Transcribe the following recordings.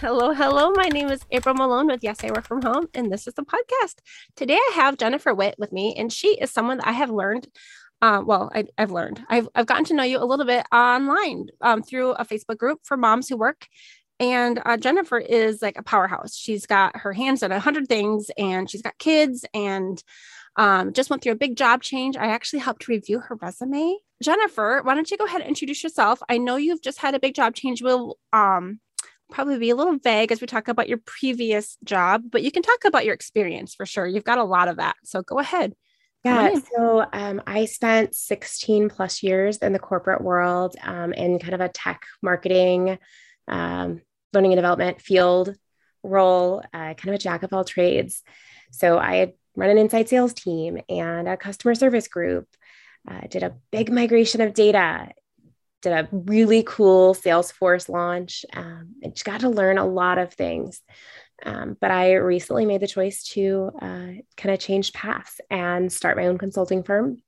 Hello, hello. My name is April Malone with Yes, I Work From Home, and this is the podcast. Today I have Jennifer Witt with me, and she is someone that I have learned. Uh, well, I, have learned. I've, I've gotten to know you a little bit online um, through a Facebook group for moms who work. And uh, Jennifer is like a powerhouse. She's got her hands on a hundred things, and she's got kids, and um, just went through a big job change. I actually helped review her resume. Jennifer, why don't you go ahead and introduce yourself? I know you've just had a big job change. We'll um, probably be a little vague as we talk about your previous job, but you can talk about your experience for sure. You've got a lot of that. So go ahead. Yeah. So um, I spent 16 plus years in the corporate world um, in kind of a tech marketing, um, learning and development field role, uh, kind of a jack of all trades. So I had run an inside sales team and a customer service group, uh, did a big migration of data did a really cool Salesforce launch. Um, I just got to learn a lot of things. Um, but I recently made the choice to uh, kind of change paths and start my own consulting firm.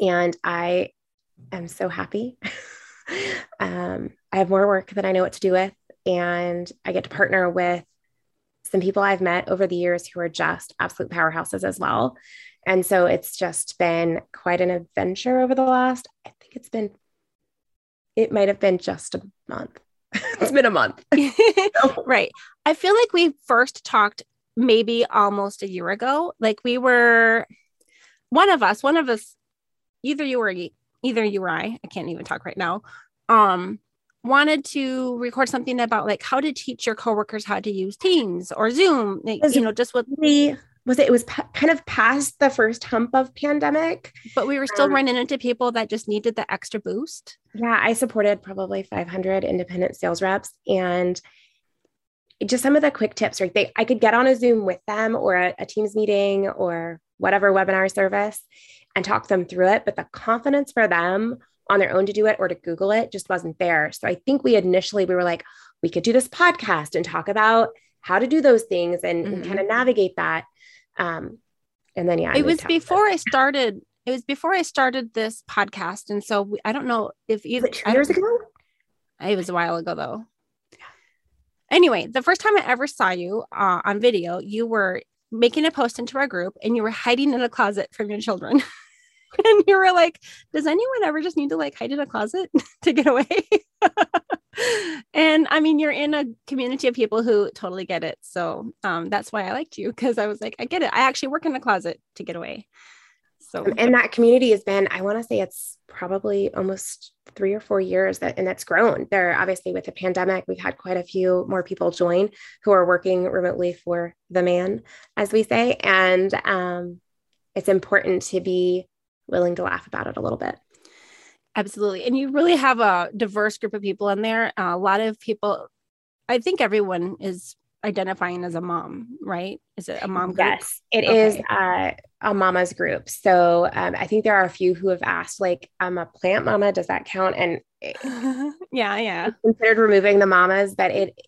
And I am so happy. um, I have more work than I know what to do with. And I get to partner with some people I've met over the years who are just absolute powerhouses as well. And so it's just been quite an adventure over the last, I think it's been it might have been just a month. it's been a month. right. I feel like we first talked maybe almost a year ago. Like we were one of us, one of us, either you or either you or I, I can't even talk right now. Um, wanted to record something about like how to teach your coworkers how to use Teams or Zoom, you know, just with the was it, it was kind of past the first hump of pandemic. But we were still um, running into people that just needed the extra boost. Yeah i supported probably 500 independent sales reps and just some of the quick tips right they i could get on a zoom with them or a, a teams meeting or whatever webinar service and talk them through it but the confidence for them on their own to do it or to google it just wasn't there. So i think we initially we were like we could do this podcast and talk about how to do those things and, mm-hmm. and kind of navigate that um, and then yeah, it was before I started. It was before I started this podcast, and so we, I don't know if either two years ago. It was a while ago though. Anyway, the first time I ever saw you uh, on video, you were making a post into our group, and you were hiding in a closet from your children. and you were like, "Does anyone ever just need to like hide in a closet to get away?" I mean, you're in a community of people who totally get it. So um, that's why I liked you because I was like, I get it. I actually work in the closet to get away. So, and that community has been, I want to say it's probably almost three or four years that, and that's grown. There, obviously, with the pandemic, we've had quite a few more people join who are working remotely for the man, as we say. And um, it's important to be willing to laugh about it a little bit. Absolutely. And you really have a diverse group of people in there. Uh, a lot of people, I think everyone is identifying as a mom, right? Is it a mom group? Yes, it okay. is uh, a mama's group. So um, I think there are a few who have asked, like, I'm a plant mama. Does that count? And yeah, yeah. Considered removing the mamas, but it,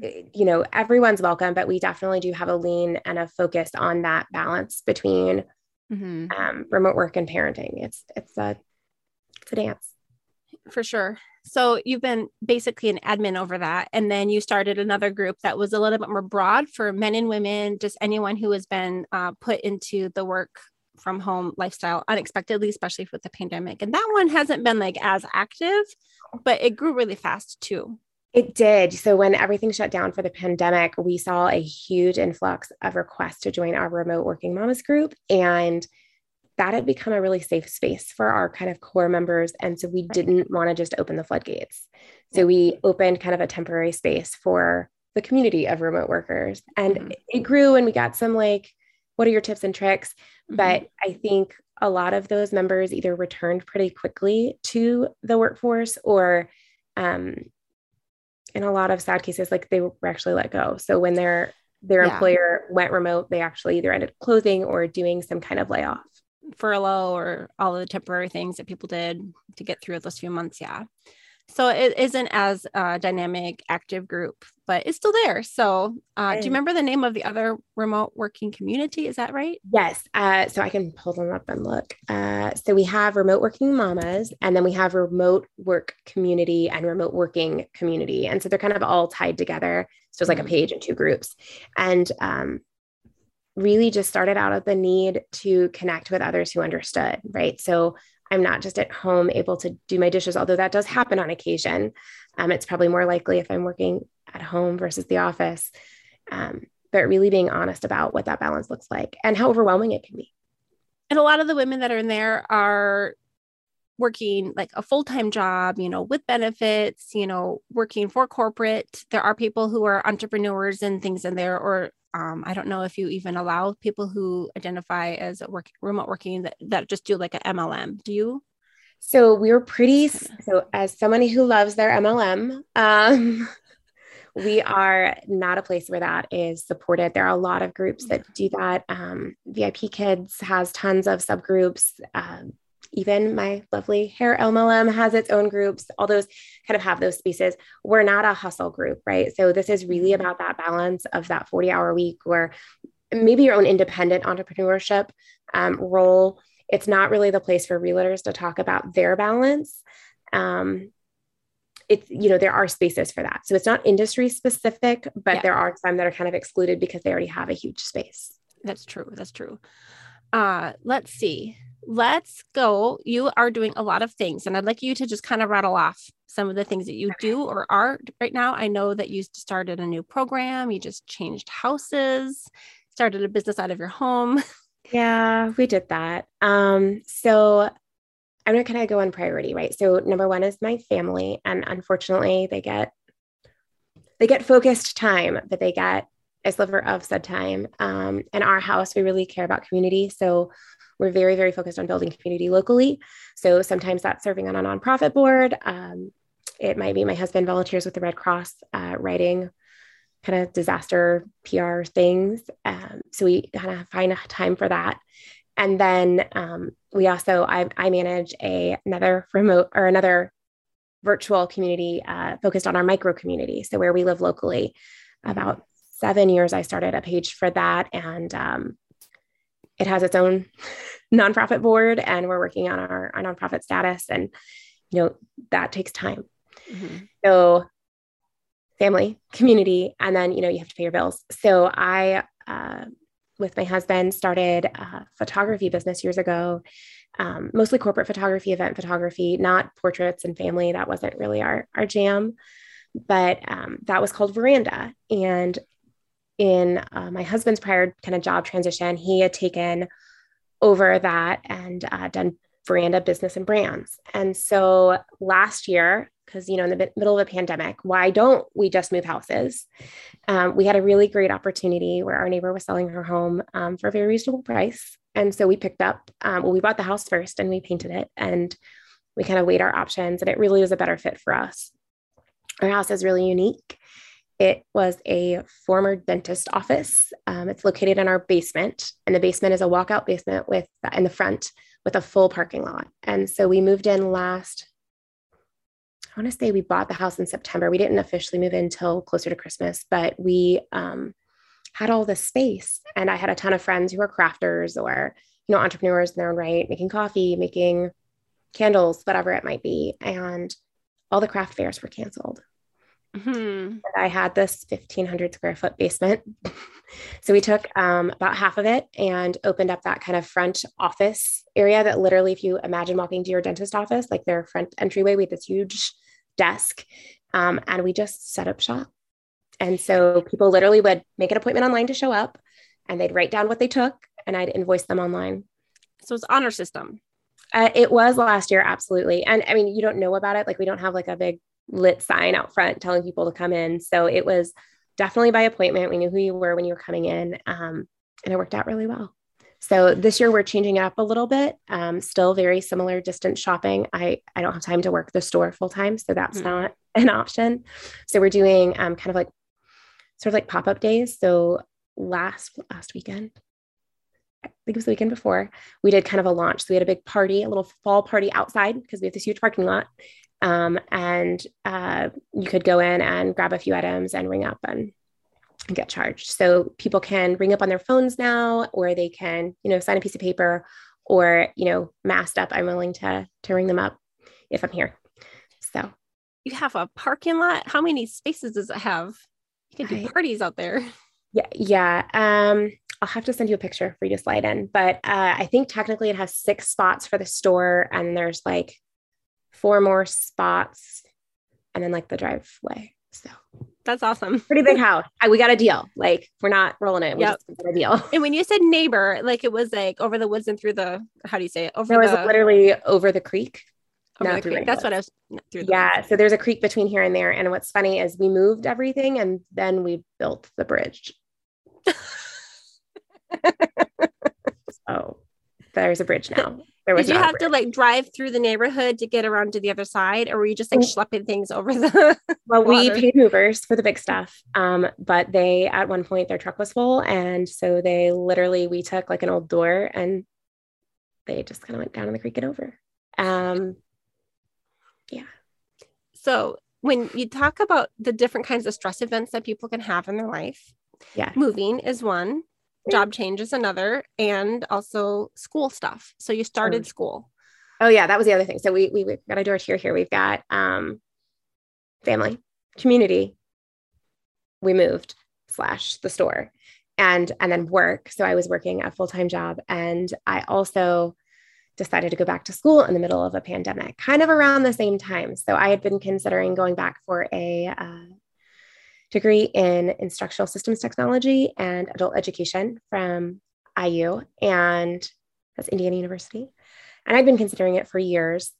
it, you know, everyone's welcome, but we definitely do have a lean and a focus on that balance between mm-hmm. um, remote work and parenting. It's, it's a, For sure. So you've been basically an admin over that. And then you started another group that was a little bit more broad for men and women, just anyone who has been uh, put into the work from home lifestyle unexpectedly, especially with the pandemic. And that one hasn't been like as active, but it grew really fast too. It did. So when everything shut down for the pandemic, we saw a huge influx of requests to join our remote working mamas group. And that had become a really safe space for our kind of core members. And so we didn't want to just open the floodgates. So we opened kind of a temporary space for the community of remote workers. And mm-hmm. it grew and we got some like, what are your tips and tricks? Mm-hmm. But I think a lot of those members either returned pretty quickly to the workforce or um, in a lot of sad cases, like they were actually let go. So when their their yeah. employer went remote, they actually either ended closing or doing some kind of layoff furlough or all of the temporary things that people did to get through those few months. Yeah. So it isn't as a dynamic, active group, but it's still there. So, uh, do you remember the name of the other remote working community? Is that right? Yes. Uh, so I can pull them up and look. Uh, so we have remote working mamas, and then we have remote work community and remote working community, and so they're kind of all tied together. So it's like a mm-hmm. page and two groups, and um, really just started out of the need to connect with others who understood. Right. So I'm not just at home able to do my dishes, although that does happen on occasion. Um, it's probably more likely if I'm working at home versus the office. Um, but really being honest about what that balance looks like and how overwhelming it can be. And a lot of the women that are in there are working like a full-time job, you know, with benefits, you know, working for corporate. There are people who are entrepreneurs and things in there or um, I don't know if you even allow people who identify as work remote working that, that just do like an MLM. Do you? So we are pretty. So as somebody who loves their MLM, um, we are not a place where that is supported. There are a lot of groups that do that. Um, VIP Kids has tons of subgroups. Um, even my lovely hair MLM has its own groups. All those kind of have those spaces. We're not a hustle group, right? So this is really mm-hmm. about that balance of that 40 hour week where maybe your own independent entrepreneurship um, role. It's not really the place for realtors to talk about their balance. Um, it's you know there are spaces for that so it's not industry specific but yeah. there are some that are kind of excluded because they already have a huge space that's true that's true uh let's see let's go. You are doing a lot of things, and I'd like you to just kind of rattle off some of the things that you do or are right now. I know that you started a new program, you just changed houses, started a business out of your home. Yeah, we did that. Um, so I'm gonna kind of go on priority, right? So number one is my family, and unfortunately, they get they get focused time, but they get a sliver of said time. Um, in our house, we really care about community, so we're very, very focused on building community locally. So sometimes that's serving on a nonprofit board. Um, it might be my husband volunteers with the Red Cross, uh, writing kind of disaster PR things. Um, so we kind of find a time for that. And then um, we also, I, I manage a, another remote or another virtual community uh, focused on our micro community. So where we live locally. About seven years, I started a page for that. And um, it has its own nonprofit board and we're working on our, our nonprofit status and you know that takes time. Mm-hmm. so family community and then you know you have to pay your bills. So i uh, with my husband started a photography business years ago um, mostly corporate photography event photography not portraits and family. That wasn't really our, our jam but um, that was called veranda. And in uh, my husband's prior kind of job transition, he had taken over that and uh, done veranda business and brands. And so last year, because you know in the middle of a pandemic, why don't we just move houses? Um, we had a really great opportunity where our neighbor was selling her home um, for a very reasonable price, and so we picked up. Um, well, we bought the house first and we painted it, and we kind of weighed our options, and it really was a better fit for us. Our house is really unique. It was a former dentist office. Um, it's located in our basement, and the basement is a walkout basement with in the front with a full parking lot. And so we moved in last. I want to say we bought the house in September. We didn't officially move in until closer to Christmas, but we um, had all this space, and I had a ton of friends who are crafters or you know entrepreneurs in their own right, making coffee, making candles, whatever it might be, and all the craft fairs were canceled. Mm-hmm. I had this 1500 square foot basement. so we took um, about half of it and opened up that kind of front office area that literally, if you imagine walking to your dentist office, like their front entryway, we had this huge desk um, and we just set up shop. And so people literally would make an appointment online to show up and they'd write down what they took and I'd invoice them online. So it's honor system. Uh, it was last year, absolutely. And I mean, you don't know about it. Like we don't have like a big lit sign out front telling people to come in. So it was definitely by appointment. We knew who you were when you were coming in, um, and it worked out really well. So this year we're changing it up a little bit. Um, still very similar distance shopping. I I don't have time to work the store full time, so that's mm-hmm. not an option. So we're doing um, kind of like sort of like pop up days. So last last weekend, I think it was the weekend before, we did kind of a launch. So we had a big party, a little fall party outside because we have this huge parking lot Um, and uh, you could go in and grab a few items and ring up and get charged. So people can ring up on their phones now, or they can, you know, sign a piece of paper or, you know, masked up. I'm willing to, to ring them up if I'm here. So you have a parking lot. How many spaces does it have? You can do I, parties out there. Yeah. Yeah. Um, I'll have to send you a picture for you to slide in, but uh, I think technically it has six spots for the store and there's like four more spots and then like the driveway. So that's awesome. Pretty big house. I, we got a deal. Like we're not rolling it. We yep. just got a deal. And when you said neighbor, like it was like over the woods and through the how do you say it? Over it was the, literally over the creek. Over the creek. That's what I was through. yeah. Woods. So there's a creek between here and there. And what's funny is we moved everything and then we built the bridge. so there's a bridge now. There was Did you have to like drive through the neighborhood to get around to the other side, or were you just like mm. schlepping things over the? well, we paid movers for the big stuff, um, but they at one point their truck was full, and so they literally we took like an old door and they just kind of went down in the creek and over. Um, yeah. So when you talk about the different kinds of stress events that people can have in their life, yeah, moving is one job change is another and also school stuff. So you started school. Oh yeah that was the other thing. So we, we have got a door here here. We've got um family community. We moved slash the store and and then work. So i was working a full-time job and i also decided to go back to school in the middle of a pandemic kind of around the same time. So i had been considering going back for a uh, degree in instructional systems technology and adult education from IU, and that's Indiana University. And I'd been considering it for years.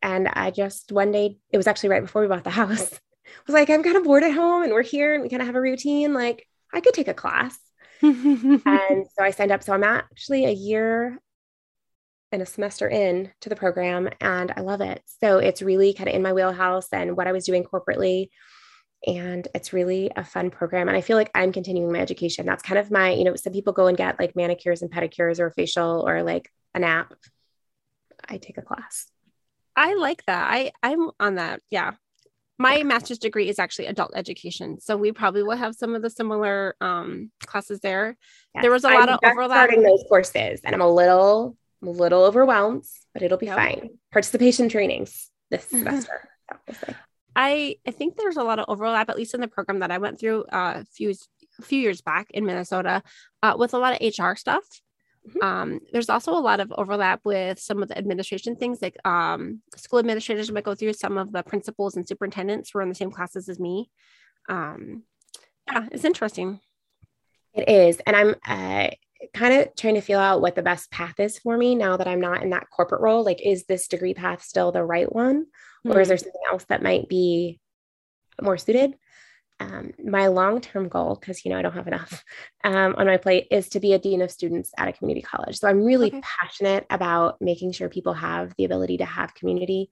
And I just one day, it was actually right before we bought the house, was like, I'm kind of bored at home and we're here and we kind of have a routine. Like, I could take a class. and so I signed up. So I'm actually a year and a semester in to the program and I love it. So it's really kind of in my wheelhouse and what I was doing corporately and it's really a fun program and i feel like i'm continuing my education. That's kind of my you know some people go and get like manicures and pedicures or facial or like an app. I take a class. I like that. I i'm on that. Yeah. My yeah. master's degree is actually adult education so we probably will have some of the similar um, classes there. Yes. there was a lot I'm of overlap. starting those courses and i'm a little I'm a little overwhelmed but it'll be yep. fine. Participation trainings this semester I I think there's a lot of overlap, at least in the program that I went through uh, a few a few years back in Minnesota, uh, with a lot of HR stuff. Mm-hmm. Um, there's also a lot of overlap with some of the administration things, like um, school administrators might go through. Some of the principals and superintendents were in the same classes as me. Um, yeah, it's interesting. It is, and I'm uh, kind of trying to feel out what the best path is for me now that I'm not in that corporate role. Like, is this degree path still the right one? Mm-hmm. or is there hmm. something else that might be more suited? Um, my long-term goal, because you know I don't have enough um, on my plate, is to be a dean of students at a community college. So I'm really okay. passionate about making sure people have the ability to have community.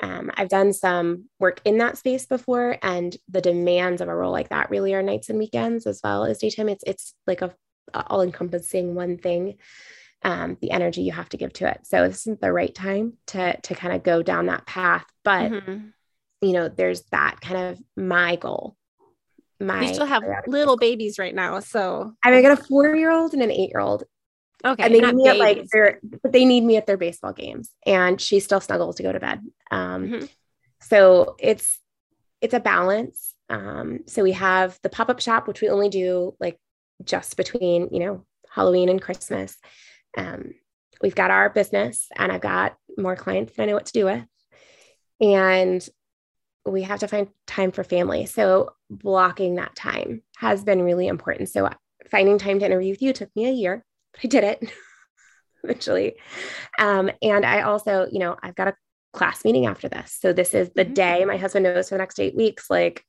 Um, I've done some work in that space before, and the demands of a role like that really are nights and weekends as well as daytime. It's it's like a all-encompassing one thing um, the energy you have to give to it. So this isn't the right time to to kind of go down that path. But mm-hmm. you know, there's that kind of my goal. My you still have little babies right now. So I, mean, I got a four year old and an eight year old. Okay. And they need me babies. at like their but they need me at their baseball games. And she still snuggles to go to bed. Um, mm-hmm. so it's it's a balance. Um, so we have the pop-up shop, which we only do like just between, you know, Halloween and Christmas. Um, we've got our business, and I've got more clients than I know what to do with. And we have to find time for family. So, blocking that time has been really important. So, finding time to interview with you took me a year, but I did it eventually. Um, and I also, you know, I've got a class meeting after this. So, this is the mm-hmm. day my husband knows for the next eight weeks, like,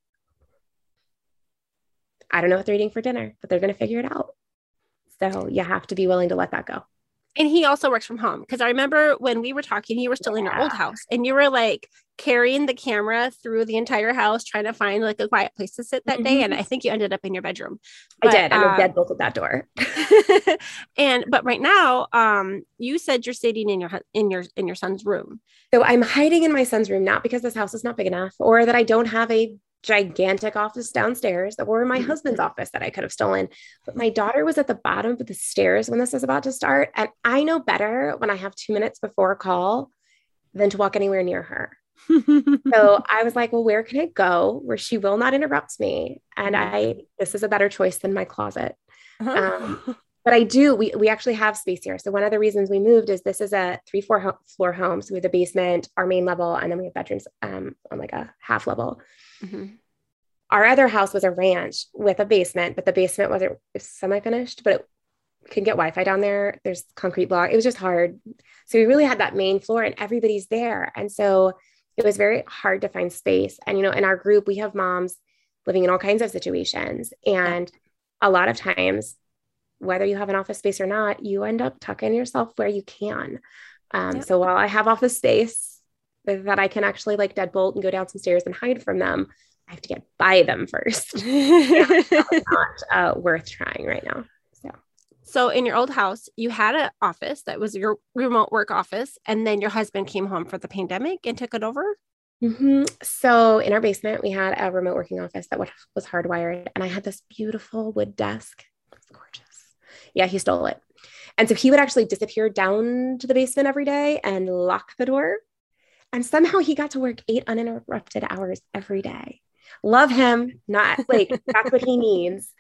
I don't know what they're eating for dinner, but they're going to figure it out. So you have to be willing to let that go. And he also works from home because I remember when we were talking, you were still yeah. in your old house and you were like carrying the camera through the entire house trying to find like a quiet place to sit that mm-hmm. day. And mm-hmm. I think you ended up in your bedroom. But, I did. I'm uh, a deadbolt at that door. and but right now, um, you said you're sitting in your in your in your son's room. So I'm hiding in my son's room, not because this house is not big enough or that I don't have a gigantic office downstairs that were my mm-hmm. husband's office that I could have stolen. But my daughter was at the bottom of the stairs when this was about to start. And I know better when I have two minutes before a call than to walk anywhere near her. so I was like, well, where can I go where she will not interrupt me? And mm-hmm. I, this is a better choice than my closet. Uh-huh. Um, but I do, we, we actually have space here. So one of the reasons we moved is this is a three, four ho- floor home. So we have the basement, our main level, and then we have bedrooms um, on like a half level. Mm-hmm. Our other house was a ranch with a basement, but the basement wasn't semi finished, but it can get Wi Fi down there. There's concrete block. It was just hard. So we really had that main floor and everybody's there. And so it was very hard to find space. And, you know, in our group, we have moms living in all kinds of situations. And a lot of times, whether you have an office space or not, you end up tucking yourself where you can. Um, yep. So while I have office space, that I can actually like deadbolt and go down some stairs and hide from them. I have to get by them first. not uh, worth trying right now. So. So in your old house, you had an office that was your remote work office, and then your husband came home for the pandemic and took it over. Mm-hmm. So in our basement, we had a remote working office that was hardwired, and I had this beautiful wood desk. It's gorgeous. Yeah, he stole it. And so he would actually disappear down to the basement every day and lock the door and somehow he got to work eight uninterrupted hours every day. Love him, not like that's what he needs.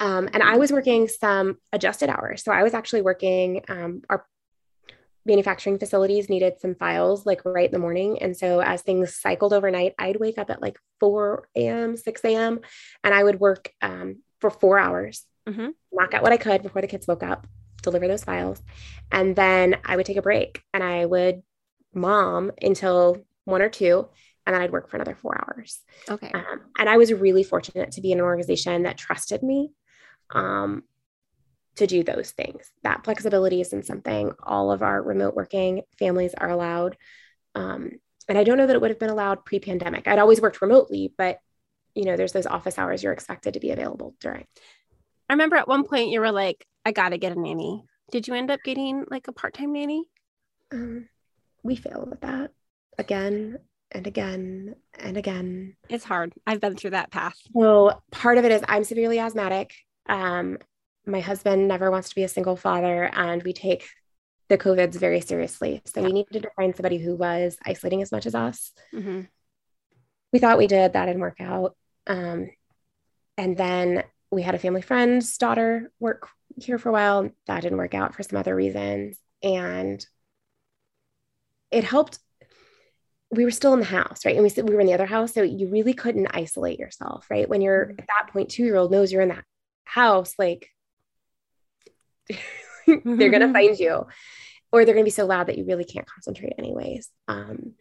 Um, and I was working some adjusted hours. So I was actually working, um, our manufacturing facilities needed some files like right in the morning. And so as things cycled overnight, I'd wake up at like 4 a.m., 6 a.m., and I would work um, for four hours, mm-hmm. knock out what I could before the kids woke up, deliver those files. And then I would take a break and I would mom until one or two and then I'd work for another four hours. Okay. Um, and I was really fortunate to be in an organization that trusted me um, to do those things. That flexibility isn't something all of our remote working families are allowed. Um, and I don't know that it would have been allowed pre pandemic. I'd always worked remotely, but you know, there's those office hours you're expected to be available during. I remember at one point you were like, I got to get a nanny. Did you end up getting like a part time nanny? Um, we fail with that again and again and again. It's hard. I've been through that path. So part of it is I'm severely asthmatic. Um, my husband never wants to be a single father, and we take the COVIDs very seriously. So yeah. we needed to find somebody who was isolating as much as us. Mm-hmm. We thought we did. That didn't work out. Um, and then we had a family friend's daughter work here for a while. That didn't work out for some other reasons. And it helped we were still in the house, right? And we said we were in the other house. So you really couldn't isolate yourself, right? When you're mm-hmm. at that point, two year old knows you're in that house, like they're going to find you or they're going to be so loud that you really can't concentrate, anyways. Um,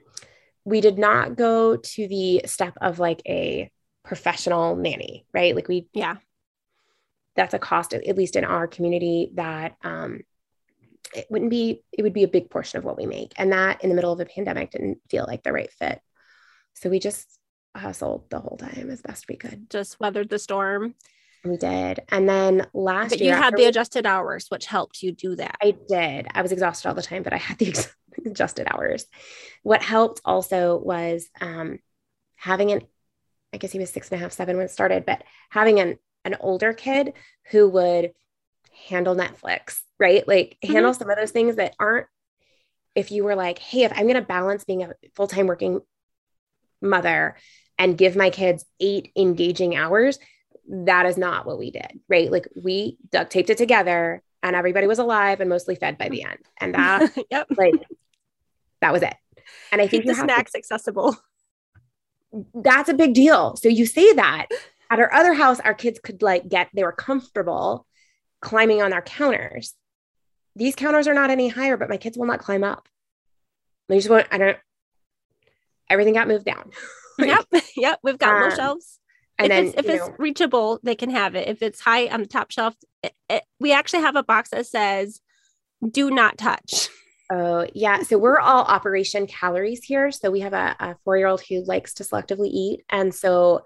we did not go to the step of like a professional nanny, right? Like we, yeah, that's a cost, at least in our community, that um, it wouldn't be it would be a big portion of what we make. And that in the middle of a pandemic didn't feel like the right fit. So we just hustled the whole time as best we could. Just weathered the storm. We did. And then last but year you had the we, adjusted hours which helped you do that. I did. I was exhausted all the time but i had the adjusted hours. What helped also was um, having an i guess he was six and a half seven when it started but having an an older kid who would handle Netflix, right? Like mm-hmm. handle some of those things that aren't, if you were like, hey, if I'm going to balance being a full time working mother and give my kids eight engaging hours, that is not what we did, right? Like we duct taped it together and everybody was alive and mostly fed by the end. And that, yep. like, that was it. And I think the snacks to, accessible. That's a big deal. So you say that at our other house, our kids could like get, they were comfortable climbing on our counters. These counters are not any higher, but my kids will not climb up. They just won't, I don't, everything got moved down. yep. Yep. We've got um, low shelves. And if then, it's, if it's know, reachable, they can have it. If it's high on the top shelf, it, it, we actually have a box that says do not touch. Oh, yeah. So we're all Operation Calories here. So we have a, a four year old who likes to selectively eat. And so,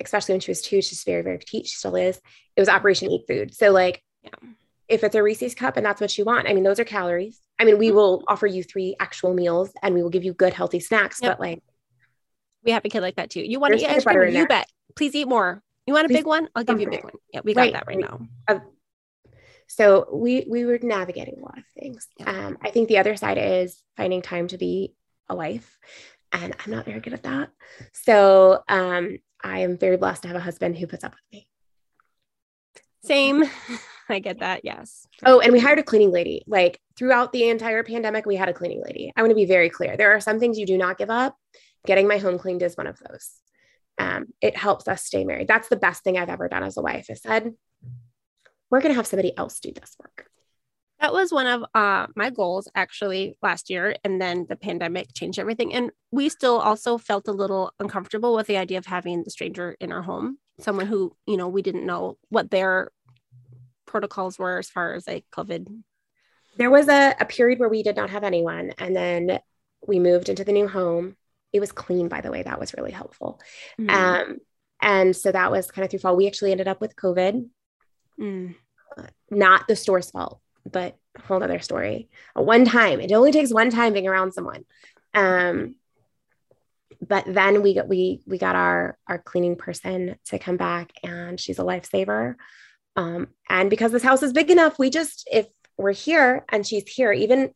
especially when she was two, she's very, very petite. She still is. It was Operation Eat Food. So, like, yeah. If it's a Reese's cup and that's what you want, I mean, those are calories. I mean, we mm-hmm. will offer you three actual meals and we will give you good, healthy snacks. Yep. But, like, we have a kid like that too. You want to eat ice cream? You bet. Please eat more. You want a Please big one? I'll give you a big one. Yeah, we got right. that right now. Uh, so we we were navigating a lot of things. Yeah. Um, I think the other side is finding time to be a wife, and I'm not very good at that. So um, I am very blessed to have a husband who puts up with me. Same. I get that. Yes. Oh, and we hired a cleaning lady. Like throughout the entire pandemic, we had a cleaning lady. I want to be very clear. There are some things you do not give up. Getting my home cleaned is one of those. Um, it helps us stay married. That's the best thing I've ever done as a wife. I said, we're going to have somebody else do this work. That was one of uh, my goals actually last year. And then the pandemic changed everything. And we still also felt a little uncomfortable with the idea of having the stranger in our home, someone who, you know, we didn't know what their protocols were as far as like COVID. There was a, a period where we did not have anyone. And then we moved into the new home. It was clean, by the way. That was really helpful. Mm-hmm. Um, and so that was kind of through fall. We actually ended up with COVID. Mm not the store's fault, but a whole other story. One time, it only takes one time being around someone. Um, but then we got we we got our our cleaning person to come back, and she's a lifesaver. Um, and because this house is big enough, we just if we're here and she's here, even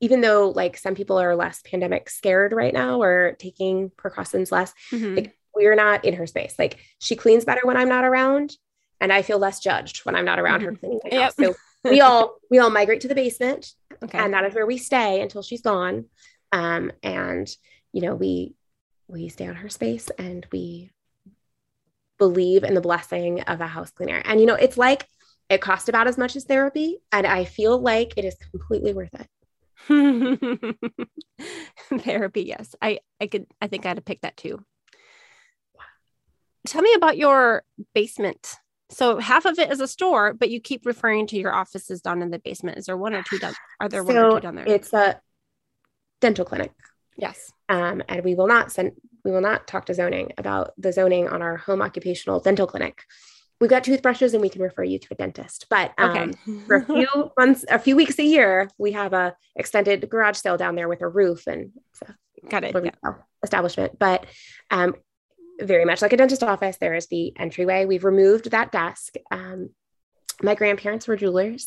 even though like some people are less pandemic scared right now or taking precautions less, mm-hmm. like, we're not in her space. Like she cleans better when I'm not around and I feel less judged when I'm not around her mm-hmm. cleaning my yep. So we all we all migrate to the basement, okay. and that is where we stay until she's gone. Um, and you know we we stay on her space, and we believe in the blessing of a house cleaner. And you know, it's like it cost about as much as therapy, and I feel like it is completely worth it. therapy, yes. I I could I think I had to pick that too. Tell me about your basement so half of it is a store, but you keep referring to your offices down in the basement. Is there one or two down? Are there so one or two down there? It's a dental clinic. Yes. Um, and we will not send. We will not talk to zoning about the zoning on our home occupational dental clinic. We've got toothbrushes, and we can refer you to a dentist. But um, okay. for a few months, a few weeks a year, we have a extended garage sale down there with a roof and got it yeah. establishment. But um, very much like a dentist office, there is the entryway. We've removed that desk. Um, my grandparents were jewelers,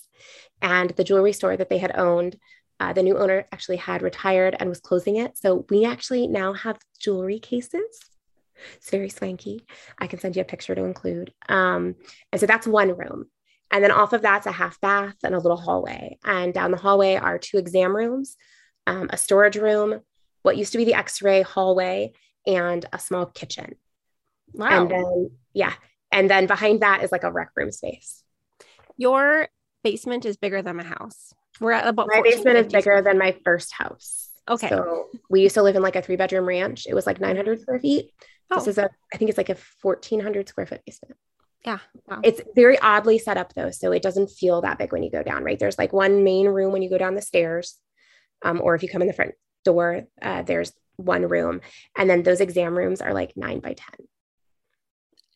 and the jewelry store that they had owned, uh, the new owner actually had retired and was closing it. So we actually now have jewelry cases. It's very swanky. I can send you a picture to include. Um, and so that's one room. And then off of that's a half bath and a little hallway. And down the hallway are two exam rooms, um, a storage room, what used to be the x ray hallway, and a small kitchen. Wow. And then, yeah. And then behind that is like a rec room space. Your basement is bigger than my house. We're at about my basement is bigger than my first house. Okay. So we used to live in like a three bedroom ranch. It was like 900 square feet. Oh. This is a, I think it's like a 1400 square foot basement. Yeah. Wow. It's very oddly set up though. So it doesn't feel that big when you go down, right? There's like one main room when you go down the stairs. Um, or if you come in the front door, uh, there's one room. And then those exam rooms are like nine by 10.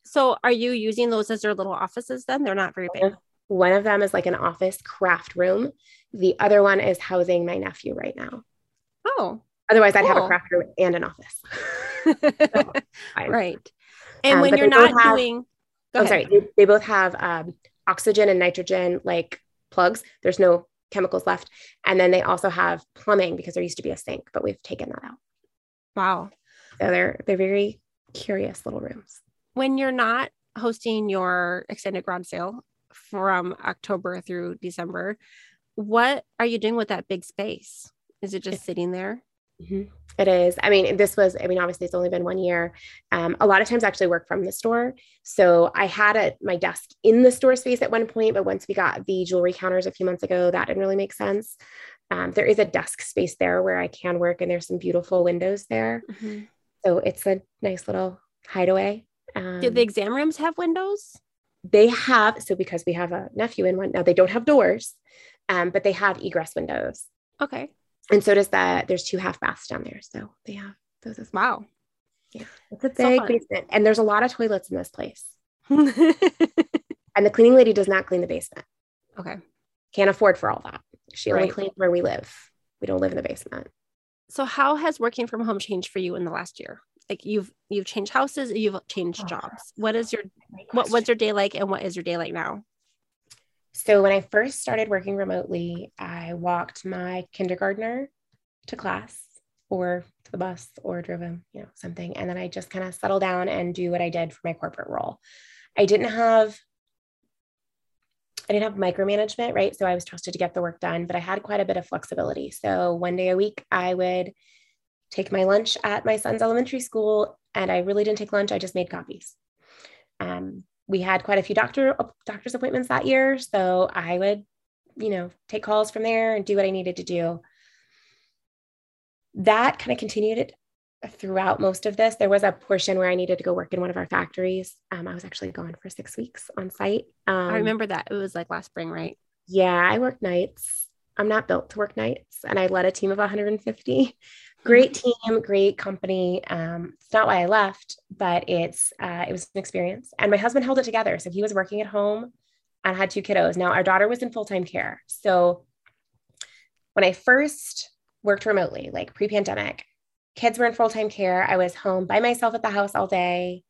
So are you using those as your little offices then? They're not very big. One of them is like an office craft room. The other one is housing my nephew right now. Oh. Otherwise, I'd have a craft room and an office. so, right. And um, when you're not have, doing, I'm sorry, they, they both have um, oxygen and nitrogen like plugs. There's no chemicals left. And then they also have plumbing because there used to be a sink, but we've taken that out. Wow. So they're they're very curious little rooms. When you're not hosting your extended garage sale from October through December, what are you doing with that big space? Is it just it's, sitting there? Mm-hmm. It is. I mean, this was, I mean, obviously it's only been one year. Um, a lot of times I actually work from the store. So I had a, my desk in the store space at one point, but once we got the jewelry counters a few months ago, that didn't really make sense. Um, there is a desk space there where I can work, and there's some beautiful windows there. Mm-hmm. So it's a nice little hideaway. Um, Do the exam rooms have windows? They have. So because we have a nephew in one now, they don't have doors, Um, but they have egress windows. Okay. And so does that. There's two half baths down there. So they have those as well. Wow. Yeah. It's a So big fun. basement. And there's a lot of toilets in this place. And the cleaning lady does not clean the basement. okay. Can't afford for all that. She only Right. cleans where we live. We don't live in the basement. So how has working from home changed for you in the last year? Like you've you've changed houses, you've changed Oh. jobs. What is your what was your day like and what is your day like now? So when I first started working remotely, I walked my kindergartner to class or to the bus or drove him, you know, something. And then I just kind of settle down and do what I did for my corporate role. I didn't have I didn't have micromanagement, right? So I was trusted to get the work done, but I had quite a bit of flexibility. So one day a week, I would take my lunch at my son's elementary school, and I really didn't take lunch. I just made copies. Um, we had quite a few doctor doctor's appointments that year, so I would, you know, take calls from there and do what I needed to do. That kind of continued throughout most of this. There was a portion where I needed to go work in one of our factories. Um, I was actually gone for six weeks on site. Um, I remember that. It was like last spring, right? yeah, I work nights. I'm not built to work nights, and I led a team of 150. Great team, great company. Um, it's not why I left, but it's uh, it was an experience. And my husband held it together, so he was working at home and had two kiddos. Now our daughter was in full time care. So when I first worked remotely, like pre pandemic, kids were in full time care. I was home by myself at the house all day.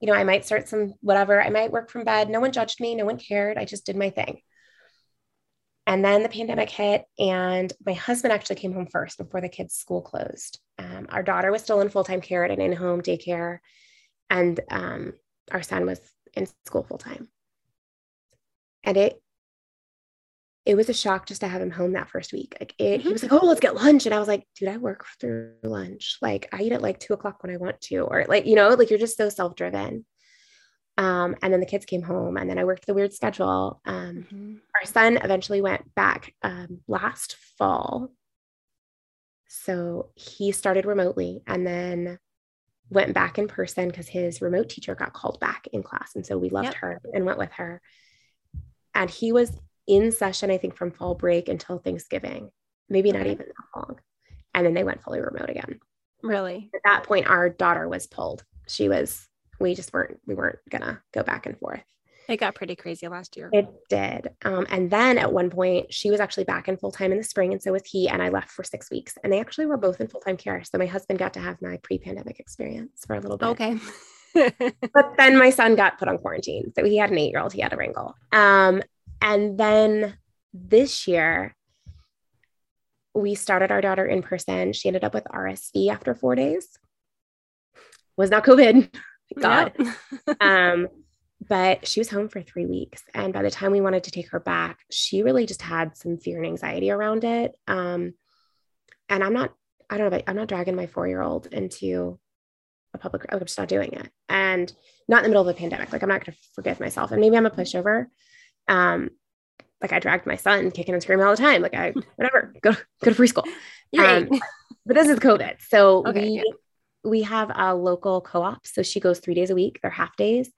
You know, I might start some whatever. I might work from bed. No one judged me. No one cared. I just did my thing. And then the pandemic hit, and my husband actually came home first before the kids' school closed. Um, our daughter was still in full time care at an in home daycare, and um, our son was in school full time. And it it was a shock just to have him home that first week. Like it, he was like, "Oh, let's get lunch," and I was like, "Dude, I work through lunch. Like I eat at like two o'clock when I want to, or like you know, like you're just so self driven." Um, and then the kids came home, and then I worked the weird schedule. Um, Mhm. our son eventually went back um, last fall. So he started remotely and then went back in person because his remote teacher got called back in class. And so we loved Yep. her and went with her. And he was in session, I think, from fall break until Thanksgiving, maybe not even that long. And then they went fully remote again. Really? At that point, our daughter was pulled. She was, we just weren't, we weren't gonna go back and forth. It got pretty crazy last year. It did. Um, and then at one point, she was actually back in full time in the spring, and so was he. And I left for six weeks, and they actually were both in full time care. So my husband got to have my pre pandemic experience for a little bit. okay. But then my son got put on quarantine, so he had an eight year old. He had a wrangle. Um, and then this year, we started our daughter in person. She ended up with RSV after four days. Was not COVID. God Yep. um, but she was home for three weeks. And by the time we wanted to take her back, she really just had some fear and anxiety around it. Um, and I'm not, I don't know, but I'm not dragging my four year old into a public, I'm just not doing it. And not in the middle of a pandemic. Like, I'm not going to forgive myself. And maybe I'm a pushover. Um, like I dragged my son kicking and screaming all the time. Like I, whatever, go, go to preschool. Um, but this is COVID. So Okay, we yeah. We have a local co-op. So she goes three days a week, they're half days.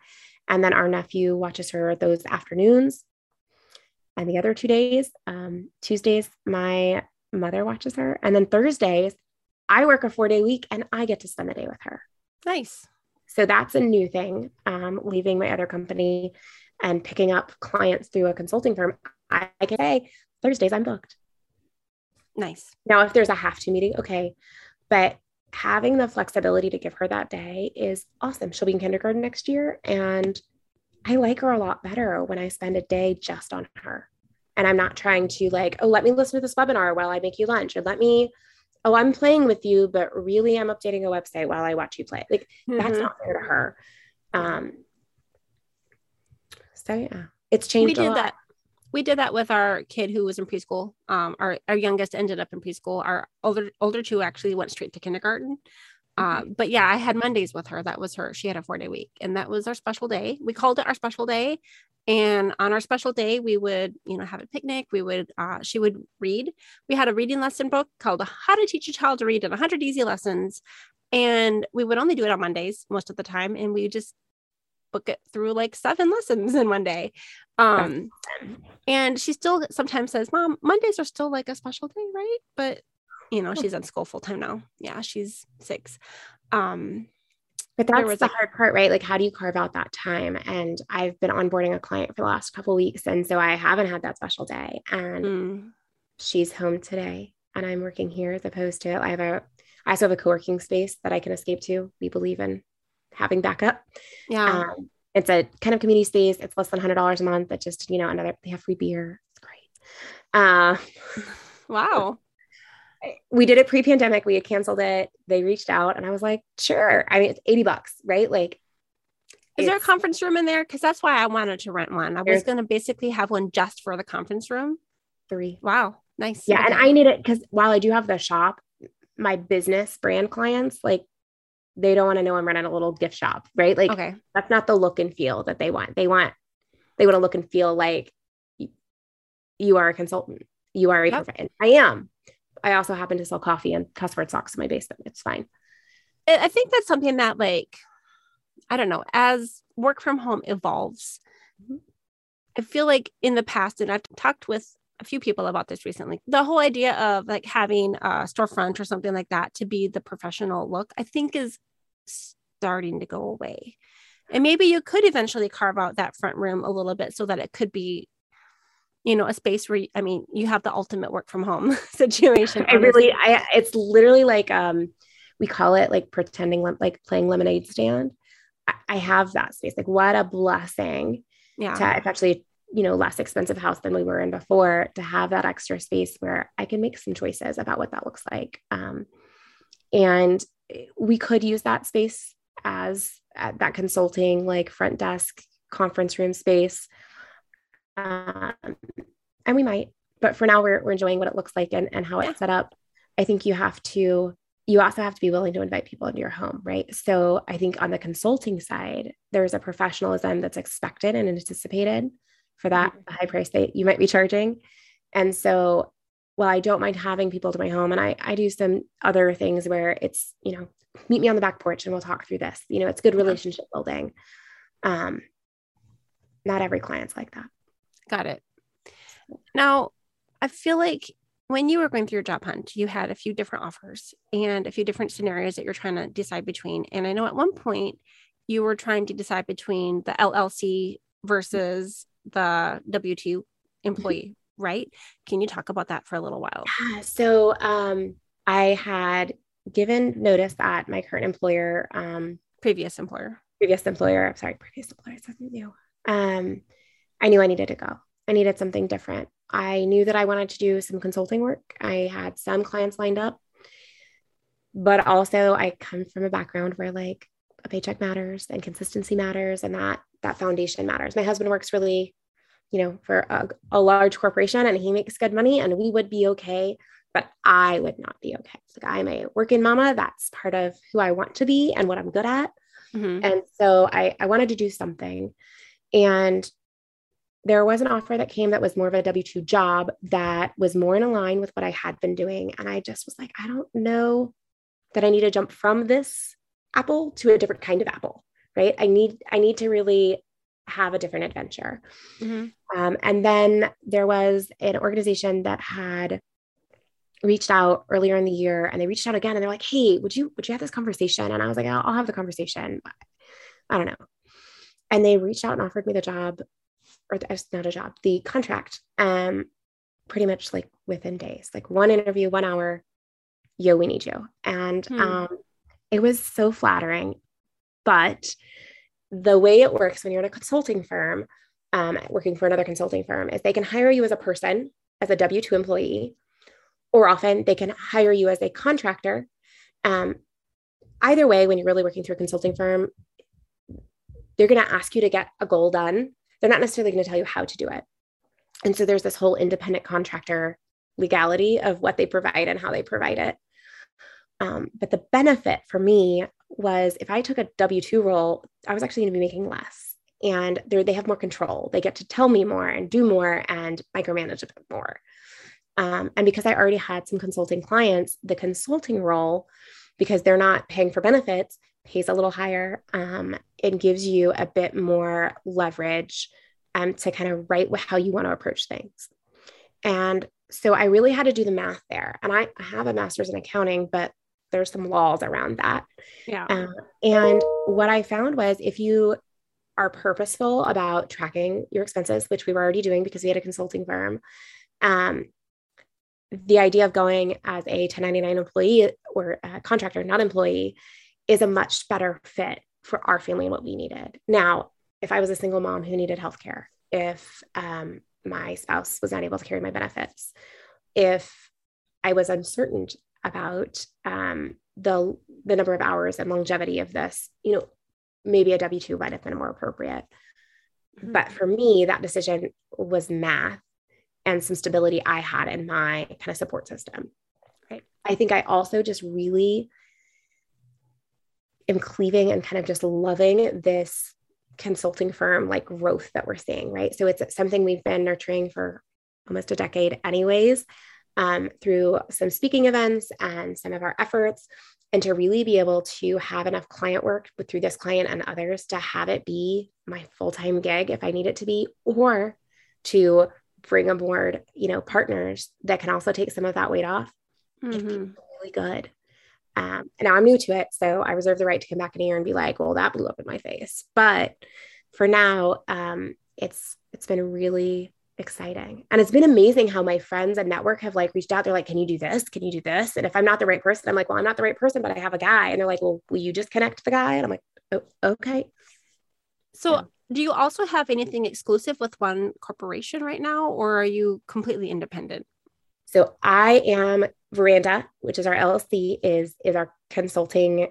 And then our nephew watches her those afternoons. And the other two days, um, Tuesdays, my mother watches her. And then Thursdays, I work a four-day week and I get to spend the day with her. Nice. So that's a new thing. Um, leaving my other company and picking up clients through a consulting firm. I, I can say Thursdays I'm booked. Nice. Now, if there's a have to meeting, okay. But having the flexibility to give her that day is awesome. She'll be in kindergarten next year. And I like her a lot better when I spend a day just on her. And I'm not trying to like, oh, let me listen to this webinar while I make you lunch, or let me, oh, I'm playing with you, but really I'm updating a website while I watch you play. Like that's Mhm. not fair to her. Um, so yeah, it's we changed a did lot. that we did that with our kid who was in preschool. Um our, our youngest ended up in preschool. Our older older two actually went straight to kindergarten. Uh, but yeah i had mondays with her. That was her she had a four day week and that was our special day. We called it our special day. And on our special day we would you know have a picnic. We would uh, she would read. We had a reading lesson book called how to teach a child to read in 100 easy lessons. And we would only do it on mondays most of the time. And we just book it through like seven lessons in one day. Um, and she still sometimes says, Mom, Mondays are still like a special day, right? But you know, she's in school full time now. Yeah, she's six. Um, but that's the like, hard part, right? Like, how do you carve out that time? And I've been onboarding a client for the last couple weeks, and so I haven't had that special day. And mm. she's home today, and I'm working here as opposed to I have a I also have a co-working space that I can escape to. We believe in having backup. Yeah. Um, it's a kind of community space. It's less than hundred dollars a month. It's just, you know, another they have free beer. It's great. Uh, wow. We did it pre-pandemic. We had canceled it. They reached out and I was like, sure. I mean, it's 80 bucks, right? Like is there a conference room in there? Because that's why I wanted to rent one. I was going to basically have one just for the conference room. Three. Wow. Nice. Yeah. Okay. And I need it because while I do have the shop, my business brand clients, like they don't want to know I'm running a little gift shop, right? Like okay. that's not the look and feel that they want. They want they want to look and feel like you are a consultant. You are a yep. I am. I also happen to sell coffee and cuss word socks in my basement. It's fine. I think that's something that like I don't know, as work from home evolves, mm-hmm. I feel like in the past, and I've talked with a few people about this recently. The whole idea of like having a storefront or something like that to be the professional look, I think is starting to go away. And maybe you could eventually carve out that front room a little bit so that it could be, you know, a space where I mean, you have the ultimate work from home situation. I really, I it's literally like um, we call it like pretending like playing lemonade stand. I, I have that space. Like, what a blessing! Yeah, to, it's actually you know less expensive house than we were in before to have that extra space where i can make some choices about what that looks like. Um, and we could use that space as uh, that consulting like front desk conference room space. Um, and we might but for now we're, we're enjoying what it looks like and, and how it's set up. I think you have to you also have to be willing to invite people into your home right? So i think on the consulting side there's a professionalism that's expected and anticipated for that mm-hmm. high price that you might be charging. And so while I don't mind having people to my home and I, I do some other things where it's, you know, meet me on the back porch and we'll talk through this, you know, it's good relationship building. Um, not every client's like that. Got it. Now, I feel like when you were going through your job hunt, you had a few different offers and a few different scenarios that you're trying to decide between. And I know at one point you were trying to decide between the LLC versus the W 2 employee, right? Can you talk about that for a little while? Yeah. So um, I had given notice that my current employer, um, previous employer, previous employer, I'm sorry, previous employer, something new. Um, I knew I needed to go. I needed something different. I knew that I wanted to do some consulting work. I had some clients lined up, but also I come from a background where like a paycheck matters and consistency matters and that that foundation matters. My husband works really, you know, for a, a large corporation and he makes good money and we would be okay, but I would not be okay. Like I'm a working mama. That's part of who I want to be and what I'm good at. Mm-hmm. And so I, I wanted to do something. And there was an offer that came that was more of a W 2 job that was more in line with what I had been doing. And I just was like, I don't know that I need to jump from this apple to a different kind of apple right? I need i need to really have a different adventure. Mm-hmm. um, and then there was an organization that had reached out earlier in the year and they reached out again and they're like hey would you would you have this conversation? And i was like i'll, I'll have the conversation but i don't know. And they reached out and offered me the job or it's not a job the contract um pretty much like within days like one interview one hour yo we need you. And hmm. um it was so flattering. But the way it works when you're in a consulting firm, um, working for another consulting firm, is they can hire you as a person, as a W 2 employee, or often they can hire you as a contractor. Um, either way, when you're really working through a consulting firm, they're going to ask you to get a goal done. They're not necessarily going to tell you how to do it. And so there's this whole independent contractor legality of what they provide and how they provide it. Um, but the benefit for me was if I took a W 2 role, I was actually going to be making less. And they have more control. They get to tell me more and do more and micromanage a bit more. Um, and because I already had some consulting clients, the consulting role, because they're not paying for benefits, pays a little higher, um, gives you a bit more leverage um, to kind of write how you want to approach things. And so I really had to do the math there. And I, I have a master's in accounting, but there's some laws around that. Yeah. Uh, and what I found was if you are purposeful about tracking your expenses, which we were already doing because we had a consulting firm, um, the idea of going as a 1099 employee or contractor, not employee, is a much better fit for our family and what we needed. Now, if I was a single mom who needed healthcare, if um, my spouse was not able to carry my benefits, if I was uncertain about um, the the number of hours and longevity of this, you know, maybe a W two might have been more appropriate. Mm-hmm. But for me, that decision was math and some stability I had in my kind of support system. Right. I think I also just really am cleaving and kind of just loving this consulting firm like growth that we're seeing, right? So it's something we've been nurturing for almost a decade, anyways, um, through some speaking events and some of our efforts. And to really be able to have enough client work through this client and others to have it be my full time gig if I need it to be, or to bring aboard, you know, partners that can also take some of that weight off. Mm-hmm. really good. Um, and now I'm new to it. So I reserve the right to come back in a year and be like, well, that blew up in my face. But for now, um, it's it's been really exciting. And it's been amazing how my friends and network have like reached out. They're like, can you do this? Can you do this? And if I'm not the right person, I'm like, well, I'm not the right person, but I have a guy. And they're like, well, will you just connect the guy? And I'm like, oh, okay. So yeah. do you also have anything exclusive with one corporation right now, or are you completely independent? So I am Veranda, which is our LLC, is is our consulting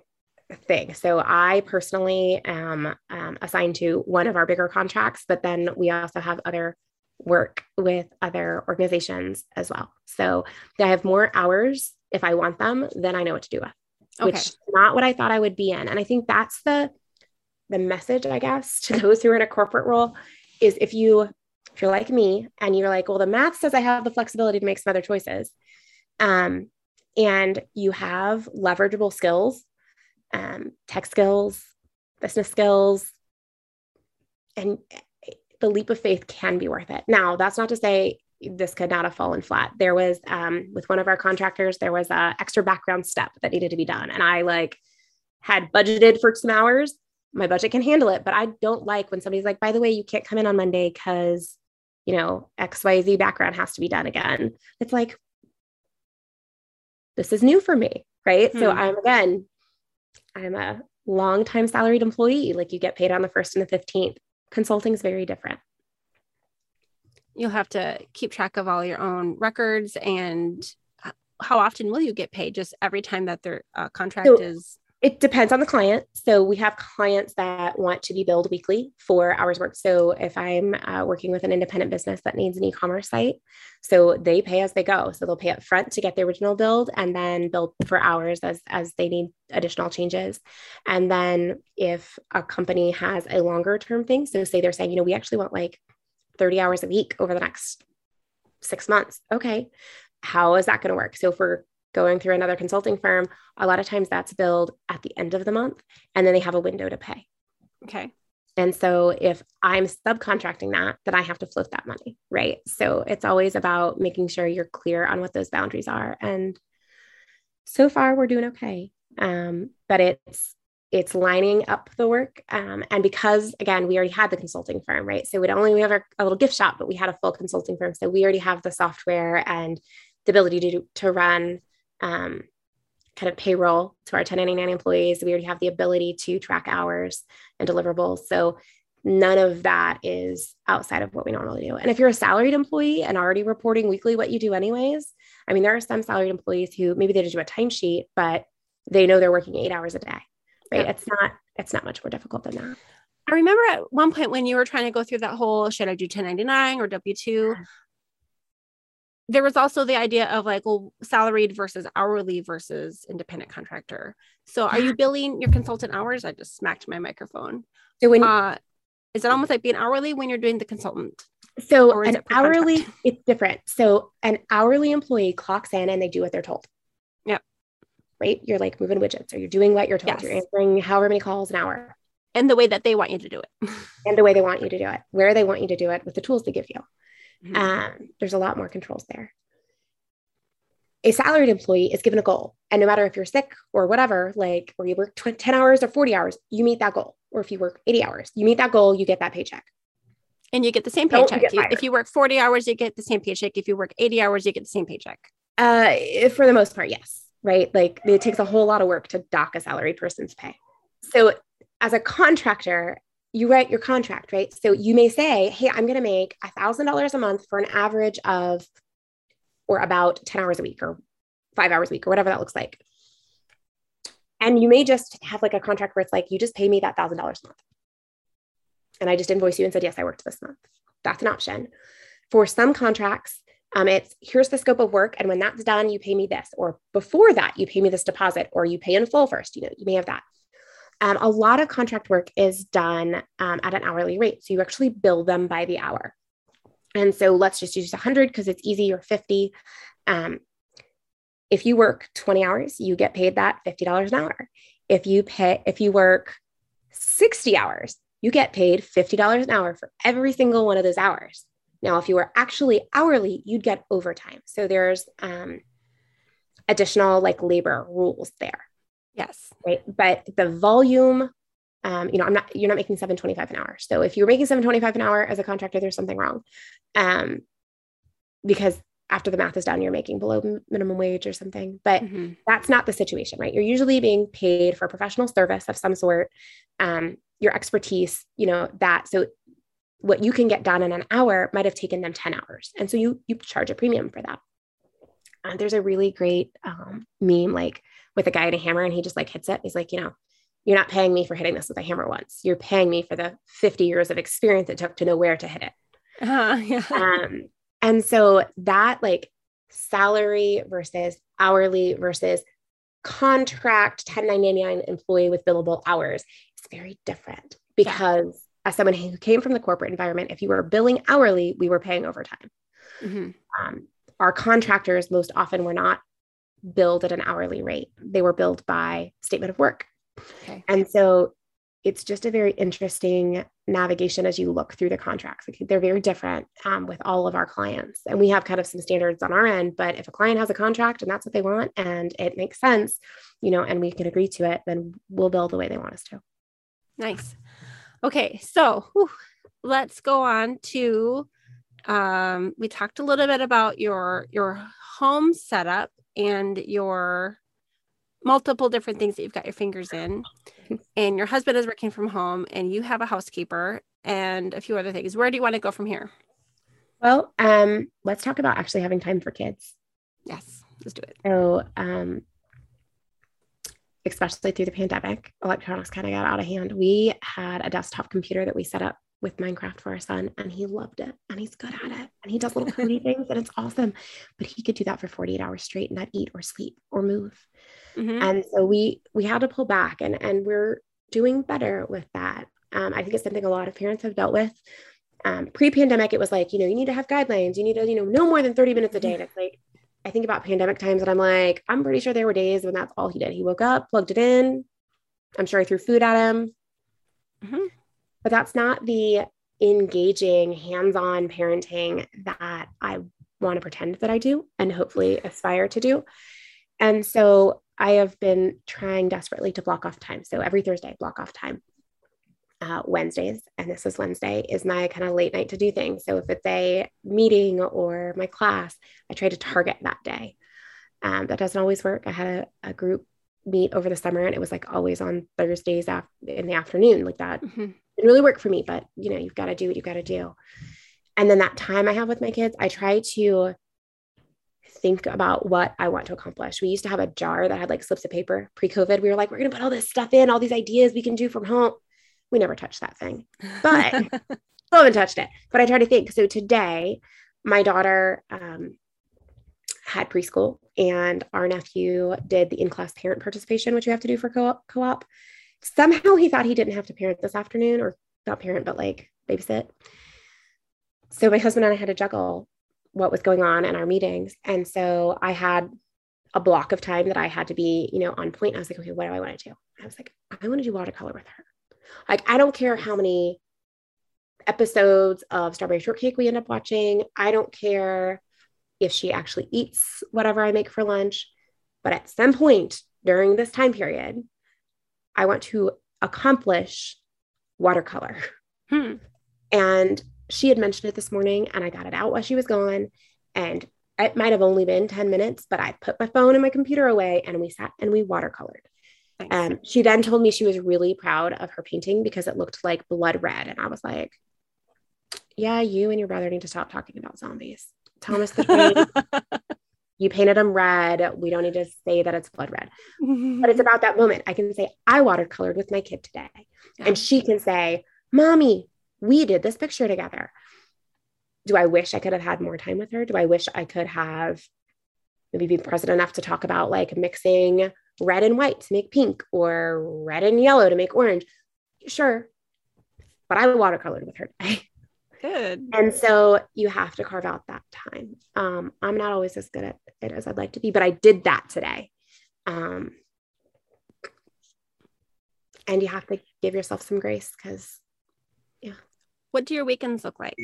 thing. So I personally am um, assigned to one of our bigger contracts, but then we also have other work with other organizations as well. So I have more hours if I want them, then I know what to do with, okay. which is not what I thought I would be in. And I think that's the the message, I guess, to those who are in a corporate role is if you if you're like me and you're like, well, the math says I have the flexibility to make some other choices, um, and you have leverageable skills, um, tech skills, business skills, and the leap of faith can be worth it. Now, that's not to say this could not have fallen flat. There was um, with one of our contractors, there was a extra background step that needed to be done, and I like had budgeted for some hours. My budget can handle it, but I don't like when somebody's like, "By the way, you can't come in on Monday because you know, XYZ background has to be done again. It's like, this is new for me. Right. Hmm. So I'm again, I'm a long time salaried employee. Like you get paid on the first and the 15th. Consulting is very different. You'll have to keep track of all your own records and how often will you get paid? Just every time that their uh, contract so, is it depends on the client. So we have clients that want to be billed weekly for hours worked. So if I'm uh, working with an independent business that needs an e-commerce site, so they pay as they go. So they'll pay up front to get the original build and then bill for hours as as they need additional changes. And then if a company has a longer term thing, so say they're saying, you know, we actually want like 30 hours a week over the next six months. Okay. How is that going to work? So for going through another consulting firm, a lot of times that's billed at the end of the month and then they have a window to pay. Okay. And so if I'm subcontracting that, then I have to float that money. Right. So it's always about making sure you're clear on what those boundaries are. And so far we're doing okay. Um, but it's it's lining up the work. Um, and because again, we already had the consulting firm, right? So we'd only we have a, a little gift shop, but we had a full consulting firm. So we already have the software and the ability to to run um, kind of payroll to our 1099 employees. We already have the ability to track hours and deliverables. So none of that is outside of what we normally do. And if you're a salaried employee and already reporting weekly what you do anyways, I mean, there are some salaried employees who maybe they just do a timesheet, but they know they're working eight hours a day, right? Yeah. It's not, it's not much more difficult than that. I remember at one point when you were trying to go through that whole should I do 1099 or W 2? There was also the idea of like well salaried versus hourly versus independent contractor so are you billing your consultant hours i just smacked my microphone so when uh, is it almost like being hourly when you're doing the consultant so an hourly contract? it's different so an hourly employee clocks in and they do what they're told yeah right? You're like moving widgets or you're doing what you're told. Yes. You're answering however many calls an hour. And the way that they want you to do it. and the way they want you to do it, where they want you to do it with the tools they give you. Mm-hmm. Um, there's a lot more controls there. A salaried employee is given a goal. And no matter if you're sick or whatever, like, or you work 10 hours or 40 hours, you meet that goal. Or if you work 80 hours, you meet that goal, you get that paycheck. And you get the same paycheck. You if you work 40 hours, you get the same paycheck. If you work 80 hours, you get the same paycheck. Uh, for the most part, yes. Right. Like it takes a whole lot of work to dock a salaried person's pay. So as a contractor, you write your contract, right? So you may say, hey, I'm going to make $1,000 a month for an average of or about 10 hours a week or five hours a week or whatever that looks like. And you may just have like a contract where it's like, you just pay me that $1,000 a month. And I just invoice you and said, yes, I worked this month. That's an option. For some contracts, um, it's here's the scope of work. And when that's done, you pay me this. Or before that, you pay me this deposit or you pay in full first. You know, you may have that. Um, a lot of contract work is done um, at an hourly rate. So you actually bill them by the hour. And so let's just use 100 because it's easy or 50. Um, if you work 20 hours, you get paid that $50 an hour. If you pay, if you work 60 hours, you get paid $50 an hour for every single one of those hours. Now, if you were actually hourly, you'd get overtime. So there's um, additional like labor rules there. Yes. Right. But the volume, um, you know, I'm not, you're not making 725 an hour. So if you're making 725 an hour as a contractor, there's something wrong. Um, because after the math is done, you're making below minimum wage or something. But mm-hmm. that's not the situation, right? You're usually being paid for professional service of some sort, um, your expertise, you know, that. So what you can get done in an hour might have taken them 10 hours. And so you you charge a premium for that. Uh, there's a really great um, meme like with a guy and a hammer and he just like hits it. He's like, you know, you're not paying me for hitting this with a hammer once. You're paying me for the 50 years of experience it took to know where to hit it. Uh, yeah. Um, and so that like salary versus hourly versus contract 1099 employee with billable hours is very different because yeah. as someone who came from the corporate environment, if you were billing hourly, we were paying overtime. Mm-hmm. Um, our contractors most often were not billed at an hourly rate. They were billed by statement of work. Okay. And so it's just a very interesting navigation as you look through the contracts. Like they're very different um, with all of our clients. And we have kind of some standards on our end, but if a client has a contract and that's what they want and it makes sense, you know, and we can agree to it, then we'll bill the way they want us to. Nice. Okay. So whew, let's go on to um, we talked a little bit about your your home setup and your multiple different things that you've got your fingers in. And your husband is working from home and you have a housekeeper and a few other things. Where do you want to go from here? Well um let's talk about actually having time for kids. Yes let's do it. So um especially through the pandemic electronics kind of got out of hand. We had a desktop computer that we set up with Minecraft for our son and he loved it and he's good at it and he does little coding things and it's awesome. But he could do that for 48 hours straight and not eat or sleep or move. Mm-hmm. And so we we had to pull back and and we're doing better with that. Um, I think it's something a lot of parents have dealt with. Um, pre-pandemic, it was like, you know, you need to have guidelines. You need to, you know, no more than 30 minutes a day. And it's like, I think about pandemic times and I'm like, I'm pretty sure there were days when that's all he did. He woke up, plugged it in. I'm sure I threw food at him. Mm-hmm but that's not the engaging hands-on parenting that I want to pretend that I do and hopefully aspire to do. And so I have been trying desperately to block off time. So every Thursday, block off time. Uh, Wednesdays, and this is Wednesday, is my kind of late night to do thing. So if it's a meeting or my class, I try to target that day. Um, that doesn't always work. I had a, a, group meet over the summer, and it was like always on Thursdays af- in the afternoon, like that. Mm-hmm didn't really work for me, but you know, you've got to do what you've got to do. And then that time I have with my kids, I try to think about what I want to accomplish. We used to have a jar that had like slips of paper pre COVID. We were like, we're going to put all this stuff in, all these ideas we can do from home. We never touched that thing, but still haven't touched it. But I try to think. So today, my daughter um, had preschool, and our nephew did the in class parent participation, which you have to do for co op somehow he thought he didn't have to parent this afternoon or not parent, but like babysit. So my husband and I had to juggle what was going on in our meetings. And so I had a block of time that I had to be, you know, on point. I was like, okay, what do I want to do? I was like, I want to do watercolor with her. Like, I don't care how many episodes of Strawberry Shortcake we end up watching. I don't care if she actually eats whatever I make for lunch. But at some point during this time period, I want to accomplish watercolor. Hmm. And she had mentioned it this morning, and I got it out while she was gone. And it might have only been 10 minutes, but I put my phone and my computer away and we sat and we watercolored. Um, she then told me she was really proud of her painting because it looked like blood red. And I was like, yeah, you and your brother need to stop talking about zombies. Thomas the Train, you painted them red. We don't need to say that it's blood red. but it's about that moment. I can say, I watercolored with my kid today. Yeah. And she can say, Mommy, we did this picture together do I wish I could have had more time with her? Do I wish I could have maybe be present enough to talk about like mixing red and white to make pink or red and yellow to make orange? Sure. But I watercolored with her today. Good. And so you have to carve out that time. Um, I'm not always as good at it as I'd like to be, but I did that today. Um, and you have to give yourself some grace because, yeah. What do your weekends look like?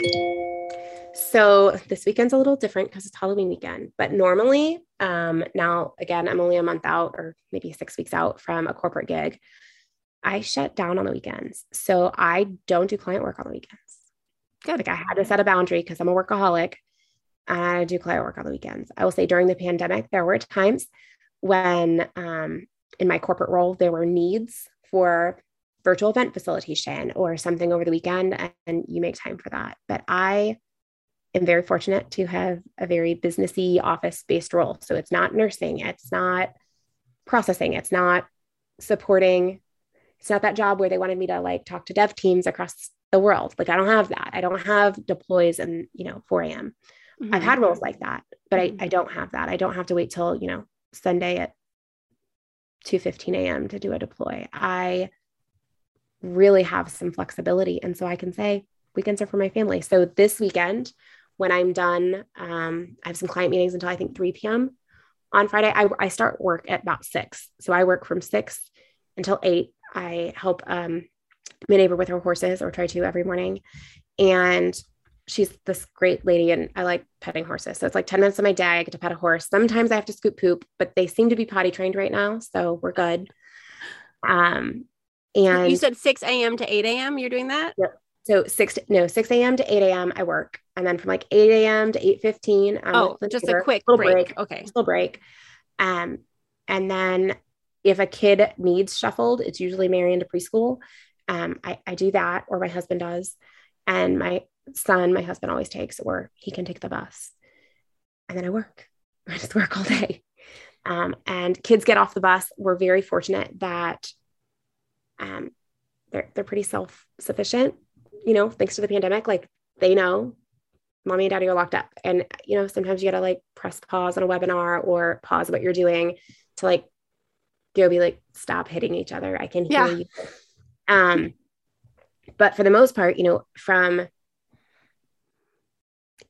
So this weekend's a little different because it's Halloween weekend. But normally, um, now again, I'm only a month out or maybe six weeks out from a corporate gig. I shut down on the weekends. So I don't do client work on the weekends. Like I had to set a boundary because I'm a workaholic I do client work on the weekends. I will say during the pandemic, there were times when um, in my corporate role, there were needs for virtual event facilitation or something over the weekend and you make time for that. But I am very fortunate to have a very businessy office based role. So it's not nursing, it's not processing, it's not supporting, it's not that job where they wanted me to like talk to dev teams across the world. Like I don't have that. I don't have deploys and you know 4 a.m. Mm-hmm. I've had roles like that, but I, mm-hmm. I don't have that. I don't have to wait till, you know, Sunday at 2 15 a.m. to do a deploy. I really have some flexibility. And so I can say weekends are for my family. So this weekend, when I'm done, um, I have some client meetings until I think 3 p.m. On Friday, I, I start work at about six. So I work from six until eight. I help um, my neighbor with her horses or try to every morning. And she's this great lady and I like petting horses. So it's like 10 minutes of my day. I get to pet a horse. Sometimes I have to scoop poop, but they seem to be potty trained right now. So we're good. Um, and you said 6 a.m. to 8 a.m. You're doing that? Yep. So six to, no 6 a.m. to 8 a.m. I work, and then from like 8 a.m. to 8:15. Oh, just a quick little break. break. Okay, little break. Um, and then if a kid needs shuffled, it's usually Marion to preschool. Um, I, I do that, or my husband does, and my son, my husband always takes, or he can take the bus, and then I work. I just work all day. Um, and kids get off the bus. We're very fortunate that um, they're they're pretty self sufficient you know, thanks to the pandemic, like they know mommy and daddy are locked up. And, you know, sometimes you got to like press pause on a webinar or pause what you're doing to like go be like, stop hitting each other. I can hear yeah. you. Um, but for the most part, you know, from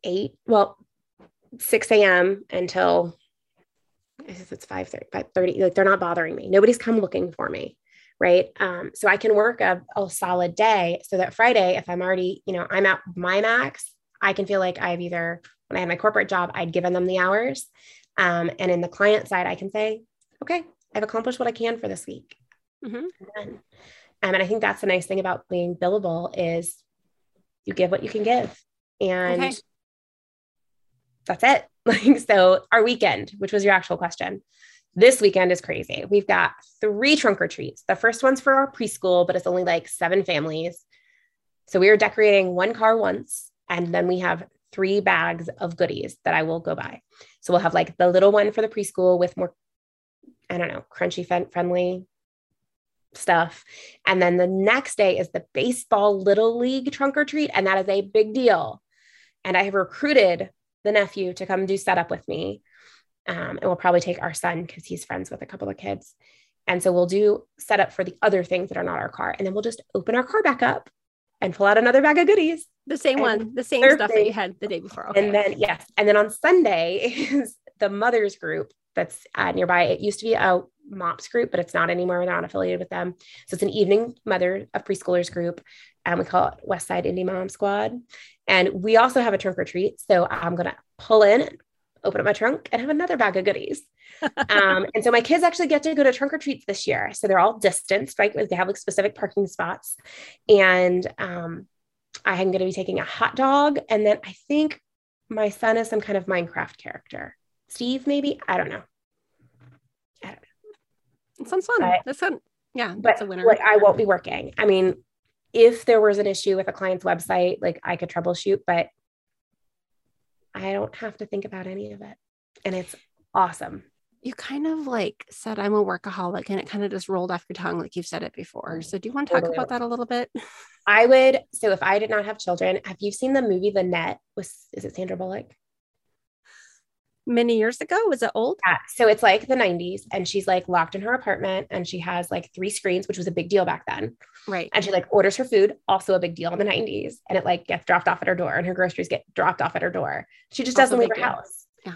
eight, well, 6 a.m. until I guess it's 5 30, 5 30, like they're not bothering me. Nobody's come looking for me right um, so i can work a, a solid day so that friday if i'm already you know i'm at my max i can feel like i've either when i had my corporate job i'd given them the hours um, and in the client side i can say okay i've accomplished what i can for this week mm-hmm. And, and i think that's the nice thing about being billable is you give what you can give and okay. that's it like so our weekend which was your actual question this weekend is crazy. We've got three trunk or treats. The first one's for our preschool, but it's only like seven families. So we are decorating one car once, and then we have three bags of goodies that I will go buy. So we'll have like the little one for the preschool with more, I don't know, crunchy friendly stuff. And then the next day is the baseball little league trunk or treat. And that is a big deal. And I have recruited the nephew to come do setup with me. Um, and we'll probably take our son because he's friends with a couple of kids. And so we'll do setup for the other things that are not our car. And then we'll just open our car back up and pull out another bag of goodies. The same one, the same Thursday. stuff that you had the day before. Okay. And then, yes. And then on Sunday is the mother's group that's uh, nearby. It used to be a MOPS group, but it's not anymore. We're not affiliated with them. So it's an evening mother of preschoolers group. And we call it West Side Indie Mom Squad. And we also have a trunk or treat. So I'm going to pull in, open up my trunk, and have another bag of goodies. um, and so my kids actually get to go to trunk or treats this year. So they're all distanced, right? They have like specific parking spots. And um, I'm going to be taking a hot dog. And then I think my son is some kind of Minecraft character. Steve, maybe? I don't know. I don't know. It sounds fun. But, that's fun. Yeah, that's a winner. Like I won't be working. I mean, if there was an issue with a client's website, like I could troubleshoot, but I don't have to think about any of it. And it's awesome. You kind of like said I'm a workaholic and it kind of just rolled off your tongue like you've said it before. So do you want to talk totally. about that a little bit? I would so if I did not have children, have you seen the movie The Net with is it Sandra Bullock? Many years ago? Was it old? Yeah. So it's like the 90s, and she's like locked in her apartment and she has like three screens, which was a big deal back then. Right. And she like orders her food, also a big deal in the 90s. And it like gets dropped off at her door and her groceries get dropped off at her door. She just also doesn't leave her deal. house. Yeah.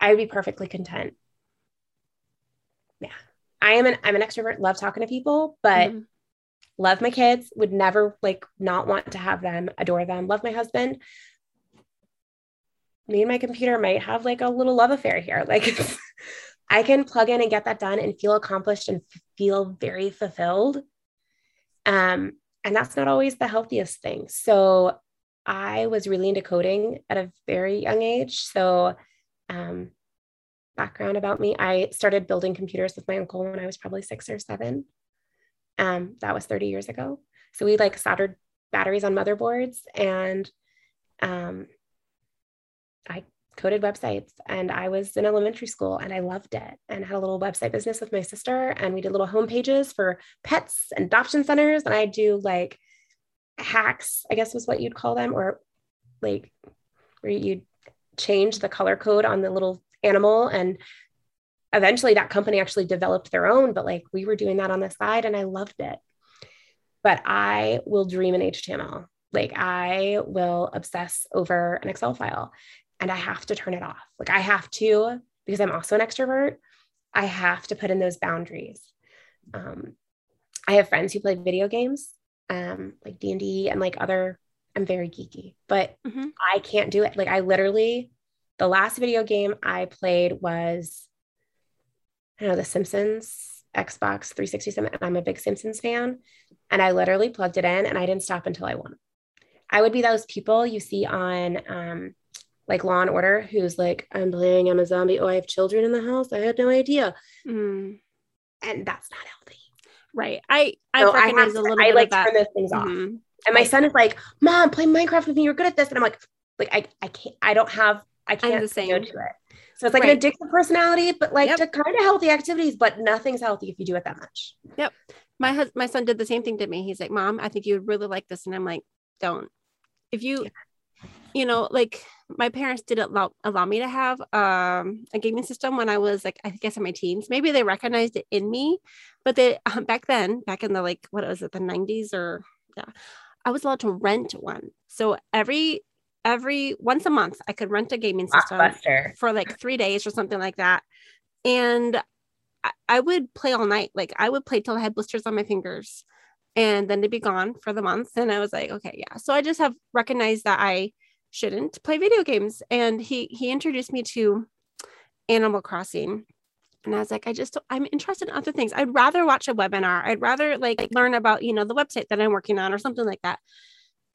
I would be perfectly content. Yeah. I am an I'm an extrovert, love talking to people, but mm-hmm. love my kids, would never like not want to have them, adore them, love my husband, me and my computer might have like a little love affair here. Like I can plug in and get that done and feel accomplished and feel very fulfilled. Um, and that's not always the healthiest thing. So I was really into coding at a very young age. So um, background about me, I started building computers with my uncle when I was probably six or seven. Um, that was 30 years ago. So we like soldered batteries on motherboards and um, I coded websites and I was in elementary school and I loved it and had a little website business with my sister and we did little home pages for pets and adoption centers and I do like hacks, I guess was what you'd call them, or like where you'd change the color code on the little animal and eventually that company actually developed their own, but like we were doing that on the side and I loved it. But I will dream in HTML. Like I will obsess over an Excel file and I have to turn it off. Like I have to, because I'm also an extrovert, I have to put in those boundaries. Um, I have friends who play video games, um, like D and D and like other. I'm very geeky, but mm-hmm. I can't do it. Like I literally, the last video game I played was, I don't know, The Simpsons, Xbox 367. And I'm a big Simpsons fan, and I literally plugged it in, and I didn't stop until I won. I would be those people you see on um, like Law and Order, who's like, I'm playing, I'm a zombie. Oh, I have children in the house. I had no idea. Mm. And that's not healthy. Right. I I so I a little I bit like turn those things off. Mm-hmm. And my son is like, Mom, play Minecraft with me. You're good at this. And I'm like, like I I can't I don't have I can't the same. go to it. So it's like right. an addictive personality, but like yep. to kind of healthy activities, but nothing's healthy if you do it that much. Yep. My husband, my son did the same thing to me. He's like, Mom, I think you would really like this. And I'm like, don't. If you yeah you know, like my parents didn't allow, allow me to have um, a gaming system when I was like, I guess in my teens. Maybe they recognized it in me, but they um, back then, back in the like, what was it, the 90s or yeah, I was allowed to rent one. So every every once a month, I could rent a gaming system for like three days or something like that, and I, I would play all night. Like I would play till I had blisters on my fingers and then they'd be gone for the month. And I was like, okay, yeah. So I just have recognized that I shouldn't play video games. And he he introduced me to Animal Crossing. And I was like, I just I'm interested in other things. I'd rather watch a webinar. I'd rather like learn about, you know, the website that I'm working on or something like that.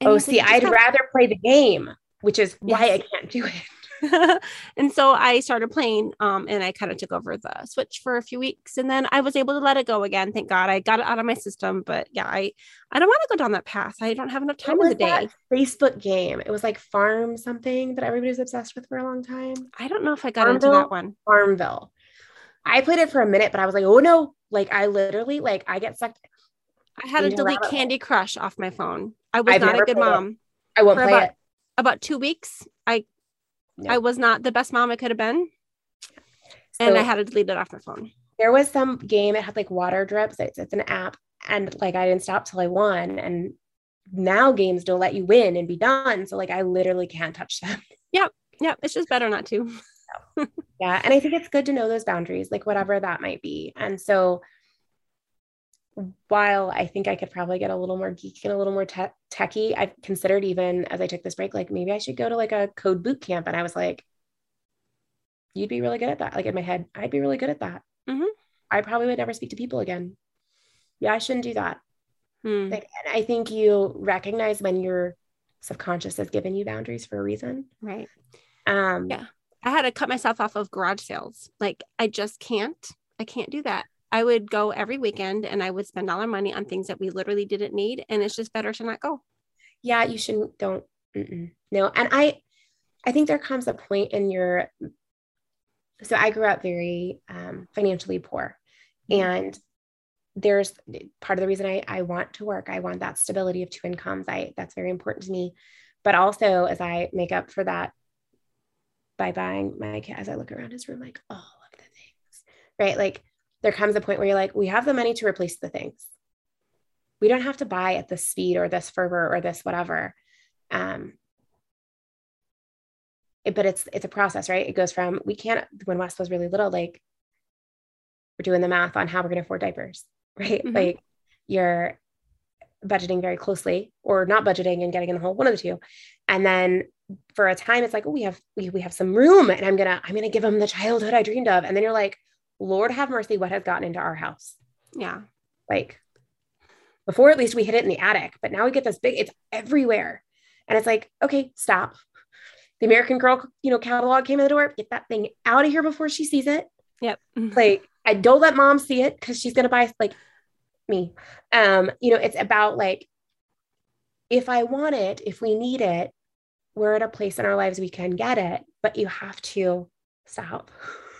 And oh, see, I'd have- rather play the game, which is yes. why I can't do it. and so I started playing um, and I kind of took over the Switch for a few weeks and then I was able to let it go again. Thank God I got it out of my system. But yeah, I, I don't want to go down that path. I don't have enough time in the day. Facebook game. It was like Farm something that everybody was obsessed with for a long time. I don't know if I got Farmville, into that one. Farmville. I played it for a minute, but I was like, oh no, like I literally like I get sucked. I had to delete Candy Crush off my phone. I was I've not a good mom. It. I won't play about, it. About two weeks, I I was not the best mom I could have been. So and I had to delete it off my phone. There was some game, it had like water drips. It's, it's an app. And like I didn't stop till I won. And now games don't let you win and be done. So like I literally can't touch them. Yep. Yep. It's just better not to. yeah. And I think it's good to know those boundaries, like whatever that might be. And so while I think I could probably get a little more geeky and a little more te- techie, I've considered even as I took this break, like maybe I should go to like a code boot camp. And I was like, you'd be really good at that. Like in my head, I'd be really good at that. Mm-hmm. I probably would never speak to people again. Yeah, I shouldn't do that. Hmm. Like, and I think you recognize when your subconscious has given you boundaries for a reason. Right. Um, Yeah. I had to cut myself off of garage sales. Like I just can't. I can't do that. I would go every weekend and I would spend all our money on things that we literally didn't need. And it's just better to not go. yeah, you shouldn't. Don't. Mm-mm. No, and I, I think there comes a point in your. So I grew up very um, financially poor, and there's part of the reason I I want to work. I want that stability of two incomes. I that's very important to me, but also as I make up for that by buying my kid as I look around his room, like all of the things, right? Like there comes a point where you're like, we have the money to replace the things. We don't have to buy at this speed or this fervor or this whatever. Um, it- but it's it's a process, right? It goes from we can't when West was really little, like we're doing the math on how we're going to afford diapers, right? Mhm. Like you're budgeting very closely or not budgeting and getting in the hole, one of the two. And then for a time, it's like, oh, we have we, we have some room, and I'm gonna I'm gonna give them the childhood I dreamed of. And then you're like, Lord have mercy, what has gotten into our house? Yeah. Like before, at least we hid it in the attic, but now we get this big, it's everywhere. And it's like, okay, stop. The American Girl, you know, catalog came in the door. Get that thing out of here before she sees it. Yep. Like, I don't let mom see it because she's gonna buy like me. Um, you know, it's about like if I want it, if we need it, we're at a place in our lives we can get it, but you have to stop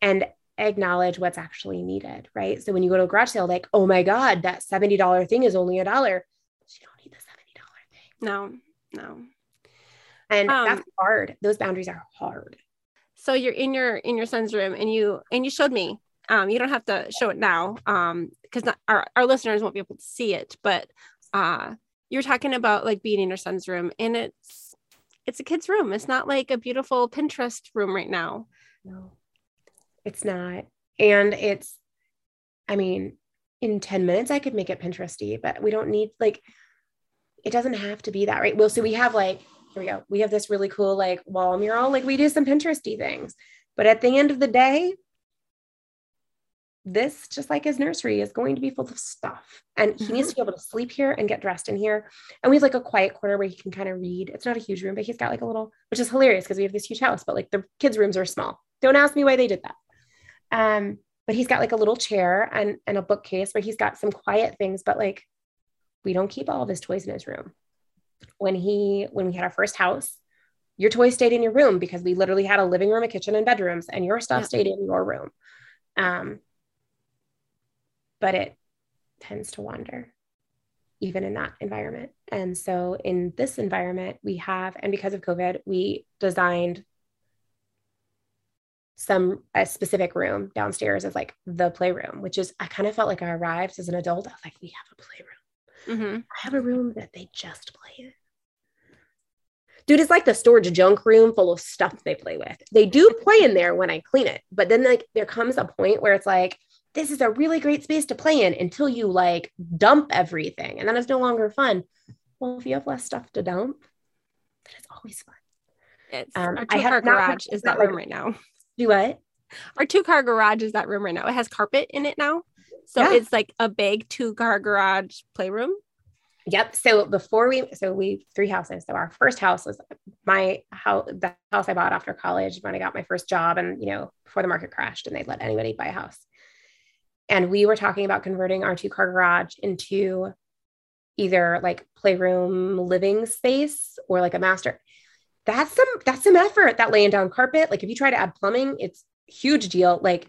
and acknowledge what's actually needed, right? So when you go to a garage sale, like, oh my God, that $70 thing is only a dollar. You don't need the $70 thing. No, no. And Um, that's hard. Those boundaries are hard. So you're in your in your son's room and you and you showed me. Um, you don't have to show it now, um, because our our listeners won't be able to see it. But uh, you're talking about like being in your son's room, and it's it's a kid's room. It's not like a beautiful Pinterest room right now. No, it's not. And it's, I mean, in 10 minutes, I could make it Pinteresty, but we don't need like, it doesn't have to be that, right? Well, so we have like, here we go. We have this really cool like wall mural, like we do some Pinteresty things. But at the end of the day, this, just like his nursery, is going to be full of stuff. And he needs mm-hmm. to be able to sleep here and get dressed in here. And we have like a quiet corner where he can kind of read. It's not a huge room, but he's got like a little, which is hilarious because we have this huge house, but like the kids' rooms are small. Don't ask me why they did that. Um, but he's got like a little chair and, and a bookcase where he's got some quiet things, but like we don't keep all of his toys in his room. When he when we had our first house, your toys stayed in your room because we literally had a living room, a kitchen, and bedrooms, and your stuff Yeah. stayed in your room. Um, but it tends to wander even in that environment. And so in this environment, we have, and because of COVID, we designed some a specific room downstairs as like the playroom, which is I kind of felt like I arrived as an adult. I was like, we have a playroom. Mm-hmm. I have a room that they just play in. Dude, it's like the storage junk room full of stuff they play with. They do play in there when I clean it, but then like there comes a point where it's like, this is a really great space to play in until you like dump everything, and then it's no longer fun. Well, if you have less stuff to dump, then it's always fun. It's Um, our I have not garage is that like- room right now. Do what? Our two car garage is that room right now. It has carpet in it now. So Yeah. it's like a big two car garage playroom. Yep. So before we, so we three houses. So our first house was my house, the house I bought after college when I got my first job, and you know before the market crashed and they'd let anybody buy a house. And we were talking about converting our two car garage into either like playroom living space or like a master. That's some that's some effort. That laying down carpet. Like if you try to add plumbing, it's huge deal. Like,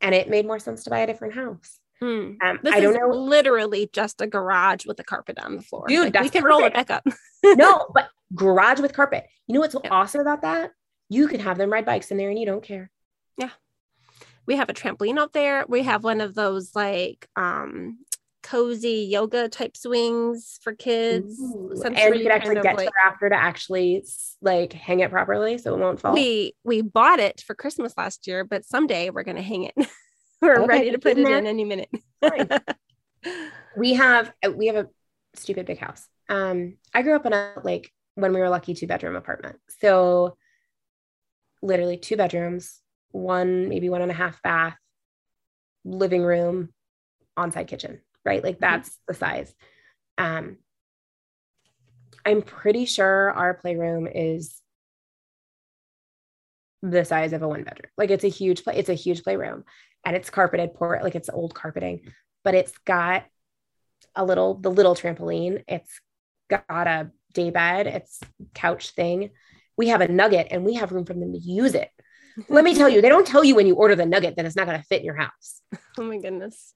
and it made more sense to buy a different house. Hmm. Um, This I don't is know. literally just a garage with a carpet on the floor. Dude, Like, we can roll it back up. no, but garage with carpet. You know what's Yeah. awesome about that? You can have them ride bikes in there and you don't care. Yeah. We have a trampoline out there. We have one of those like um cozy yoga type swings for kids. Ooh, and you could actually get like- to the rafter to actually like hang it properly so it won't fall. we we bought it for Christmas last year, but someday we're gonna hang it. we're Okay, ready to put it there. in any minute. We have uh, we have a stupid big house. Um, I grew up in a like when we were lucky two bedroom apartment. So literally two bedrooms, one maybe one and a half bath, living room, on-site kitchen, right? Like that's the size. Um, I'm pretty sure our playroom is the size of a one bedroom. Like it's a huge play, it's a huge playroom and it's carpeted poor, like it's old carpeting, but it's got a little, the little trampoline. It's got a day bed, it's couch thing. We have a nugget and we have room for them to use it. Let me tell you, they don't tell you when you order the nugget that it's not going to fit in your house. oh my goodness.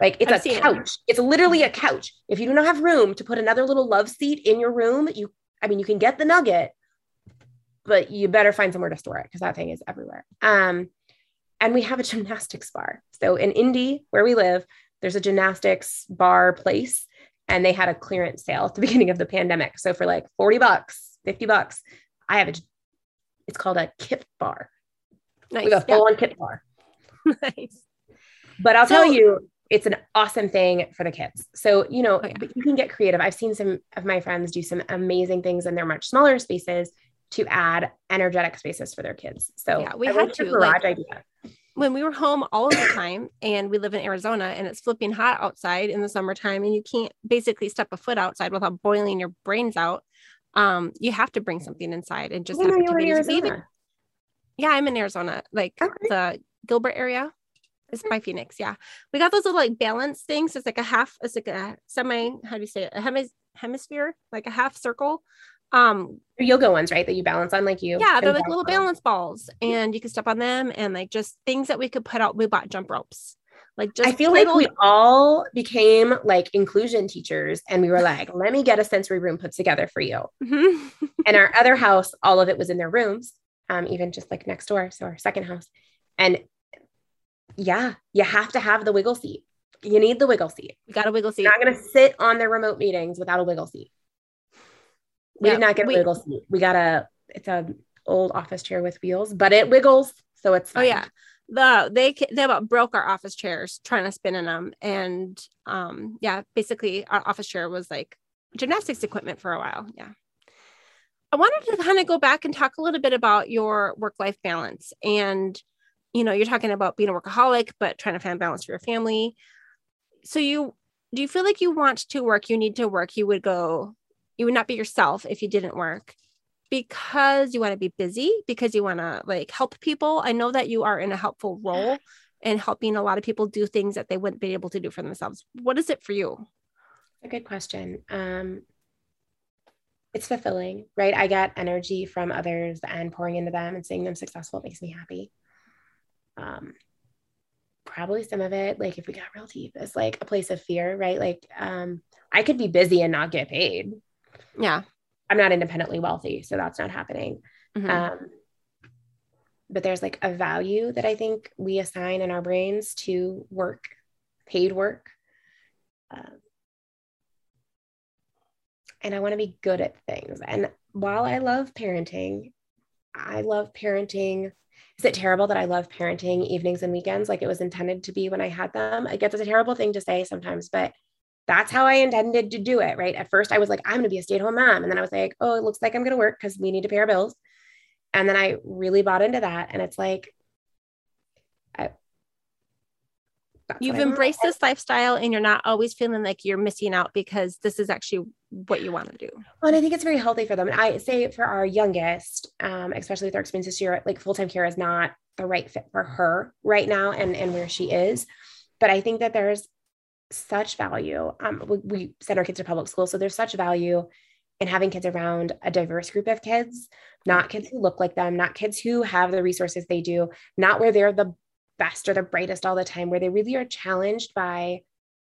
Like it's I've a it. couch. It's literally a couch. If you do not have room to put another little love seat in your room, you I mean you can get the nugget, but you better find somewhere to store it because that thing is everywhere. Um and we have a gymnastics bar. So in Indy, where we live, there's a gymnastics bar place and they had a clearance sale at the beginning of the pandemic. So for like 40 bucks, 50 bucks, I have a it's called a kip bar. Nice. We have a Yeah. full on kip bar. nice. But I'll tell you, it's an awesome thing for the kids. So, you know, Oh, yeah. you can get creative. I've seen some of my friends do some amazing things in their much smaller spaces to add energetic spaces for their kids. So, Yeah, we I had to, garage like- idea. when we were home all of the time and we live in Arizona and it's flipping hot outside in the summertime and you can't basically step a foot outside without boiling your brains out. Um, you have to bring something inside and just I didn't have know you were in activities. Even- yeah, I'm in Arizona, like Okay. the Gilbert area. It's by Phoenix. Yeah. We got those little like balance things. It's like a half, it's like a semi, how do you say it? A hemis- hemisphere, like a half circle. Um, yoga ones, right? That you balance on like you. yeah, they're like little balance on. balance balls and you can step on them and like just things that we could put out. We bought jump ropes. Like just I feel like we all became like inclusion teachers and we were like, let me get a sensory room put together for you. Mhm. and our other house, all of it was in their rooms, um, even just like next door. So our second house. And yeah, you have to have the wiggle seat. You need the wiggle seat. You got a wiggle seat. You're not going to sit on their remote meetings without a wiggle seat. We Yeah, did not get we- a wiggle seat. We got a, it's a old office chair with wheels, but it wiggles. So it's Oh yeah. The they they about broke our office chairs trying to spin in them. And um yeah, basically our office chair was like gymnastics equipment for a while. Yeah. I wanted to kind of go back and talk a little bit about your work-life balance. And you know, you're talking about being a workaholic, but trying to find balance for your family. So you do you feel like you want to work, you need to work, you would go, you would not be yourself if you didn't work because you want to be busy because you want to like help people i know that you are in a helpful role and helping a lot of people do things that they wouldn't be able to do for themselves what is it for you A good question. Um, it's fulfilling, right? I get energy from others and pouring into them and seeing them successful makes me happy. Um, probably some of it, like if we got real deep, is like a place of fear, right? Like um, I could be busy and not get paid. yeah I'm not independently wealthy, so that's not happening. Mhm. Um, but there's like a value that I think we assign in our brains to work, paid work. Um, and I want to be good at things. And while I love parenting, I love parenting. Is it terrible that I love parenting evenings and weekends like it was intended to be when I had them? I guess it's a terrible thing to say sometimes, but that's how I intended to do it, right? At first, I was like, I'm going to be a stay at home mom. And then I was like, oh, it looks like I'm going to work because we need to pay our bills. And then I really bought into that. And it's like, I, that's you've what I want. embraced this lifestyle and you're not always feeling like you're missing out because this is actually what you want to do Well, and I think it's very healthy for them. And I say for our youngest, um, especially with our experience this year, like full time care is not the right fit for her right now and, and where she is. But I think that there's such value. Um, we, we send our kids to public school. So there's such value in having kids around a diverse group of kids, not kids who look like them, not kids who have the resources they do, not where they're the best or the brightest all the time, where they really are challenged by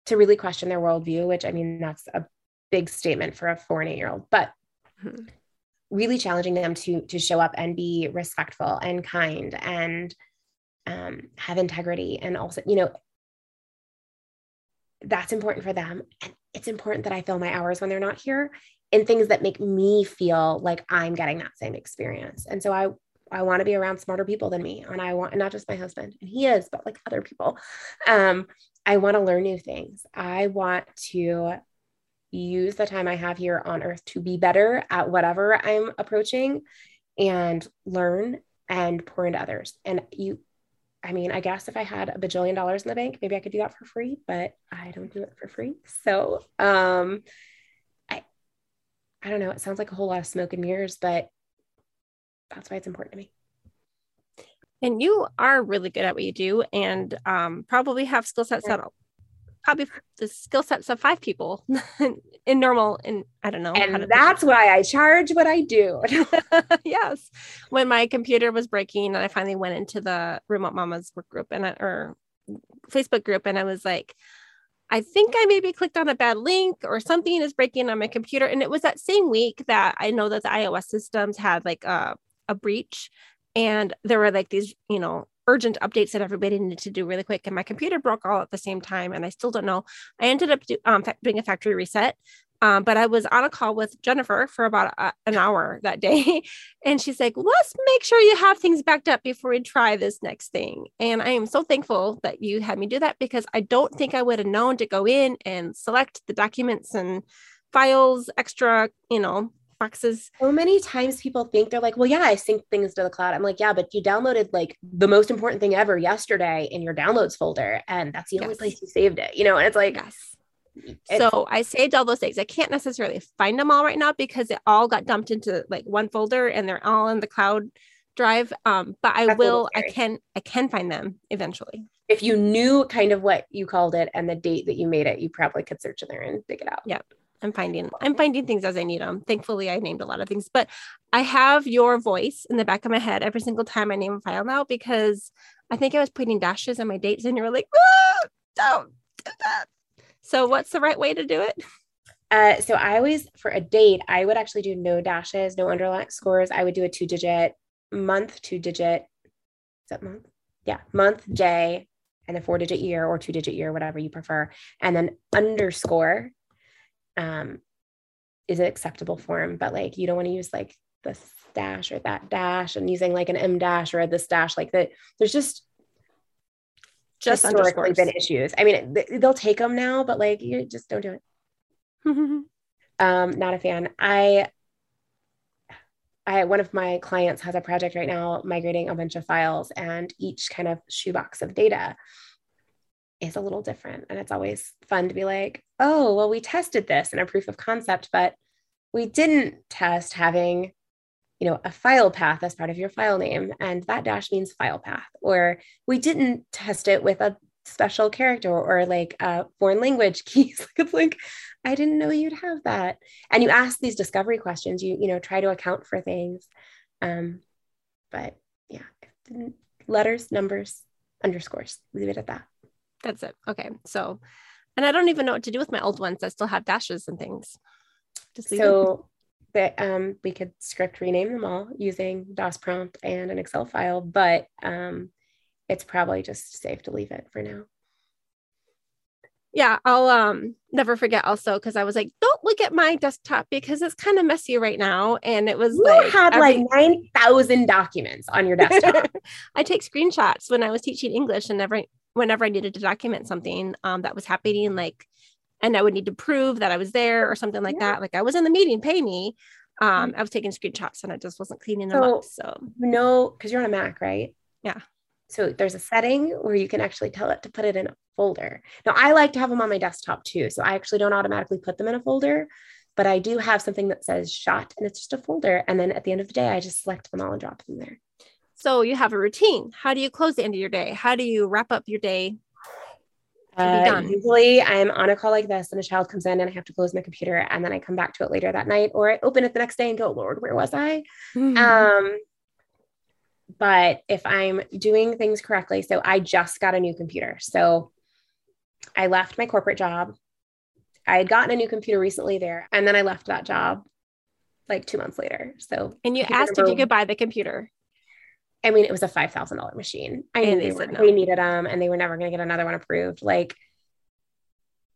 to really question their worldview, which I mean, that's a big statement for a four and eight year old, but Mhm. really challenging them to to show up and be respectful and kind and um, have integrity and also you know that's important for them. And it's important that I fill my hours when they're not here in things that make me feel like I'm getting that same experience. And so I I want to be around smarter people than me. And I want not just my husband, and he is, but like other people. Um, I want to learn new things. I want to use the time I have here on earth to be better at whatever I'm approaching and learn and pour into others. And you, I mean, I guess if I had a bajillion dollars in the bank, maybe I could do that for free, but I don't do it for free. So, um, I, I don't know. It sounds like a whole lot of smoke and mirrors, but that's why it's important to me. And you are really good at what you do, and um, probably have skill sets that probably the skill sets of five people in normal and i don't know and that's why i charge what i do. Yes. When my computer was breaking and i finally went into the remote mamas work group and I, or facebook group and i was like i think i maybe clicked on a bad link or something is breaking on my computer. And it was that same week that i know that the ios systems had like a, a breach and there were like these you know urgent updates that everybody needed to do really quick and my computer broke all at the same time and i still don't know. I ended up do, um, doing a factory reset um, but i was on a call with jennifer for about a, an hour that day and she's like let's make sure you have things backed up before we try this next thing. And i am so thankful that you had me do that because i don't think i would have known to go in and select the documents and files extra you know boxes. So many times people think they're like, well, yeah, I sync things to the cloud. I'm like, yeah, but you downloaded like the most important thing ever yesterday in your downloads folder. And that's the yes. only place you saved it, you know? And it's like, yes. It's, so I saved all those things. I can't necessarily find them all right now because it all got dumped into like one folder and they're all in the cloud drive. Um, but I will, I can, I can find them eventually. If you knew kind of what you called it and the date that you made it, you probably could search in there and dig it out. Yep. I'm finding I'm finding things as I need them. Thankfully, I named a lot of things, but I have your voice in the back of my head every single time I name a file now because I think I was putting dashes on my dates and you were like, ah, don't do that. So, what's the right way to do it? Uh, so I always for a date, I would actually do no dashes, no underlying scores. I would do a two digit month, two digit. Is that month? Yeah, month, day, and a four digit year or two digit year, whatever you prefer, and then underscore um, is an acceptable form, but like you don't want to use like this dash or that dash and using like an em dash or this dash like that. There's just just historically been issues. I mean, they'll take them now, but like you just don't do it. um, not a fan. I I one of my clients has a project right now migrating a bunch of files and each kind of shoebox of data is a little different. And it's always fun to be like, oh, well, we tested this in a proof of concept, but we didn't test having, you know, a file path as part of your file name. And that dash means file path. Or we didn't test it with a special character or like a foreign language keys. it's like, I didn't know you'd have that. And you ask these discovery questions, you, you know, try to account for things. Um, but yeah, letters, numbers, underscores, leave it at that. That's it. Okay. So, and I don't even know what to do with my old ones. I still have dashes and things. Just so that um, we could script rename them all using DOS prompt and an Excel file, but um, it's probably just safe to leave it for now. Yeah, I'll um never forget also because I was like, don't look at my desktop because it's kind of messy right now. And it was you like had every- like nine thousand documents on your desktop. I take screenshots when I was teaching English and every whenever I needed to document something um, that was happening, like, and I would need to prove that I was there or something like yeah. that. Like I was in the meeting, pay me. Um, mm-hmm. I was taking screenshots and I just wasn't cleaning them so, up. So no, because you're on a Mac, right? Yeah. So there's a setting where you can actually tell it to put it in a folder. Now I like to have them on my desktop too. So I actually don't automatically put them in a folder, but I do have something that says shot and it's just a folder. And then at the end of the day, I just select them all and drop them there. So you have a routine. How do you close the end of your day? How do you wrap up your day? Uh, usually I'm on a call like this and a child comes in and I have to close my computer and then I come back to it later that night or I open it the next day and go, Lord, where was I? Mm-hmm. Um, but if I'm doing things correctly, so I just got a new computer. So I left my corporate job. I had gotten a new computer recently there and then I left that job like two months later. So, and you asked if you could buy the computer. I mean, it was a five thousand dollar machine. I knew they, were, no. they needed them, and they were never going to get another one approved. Like,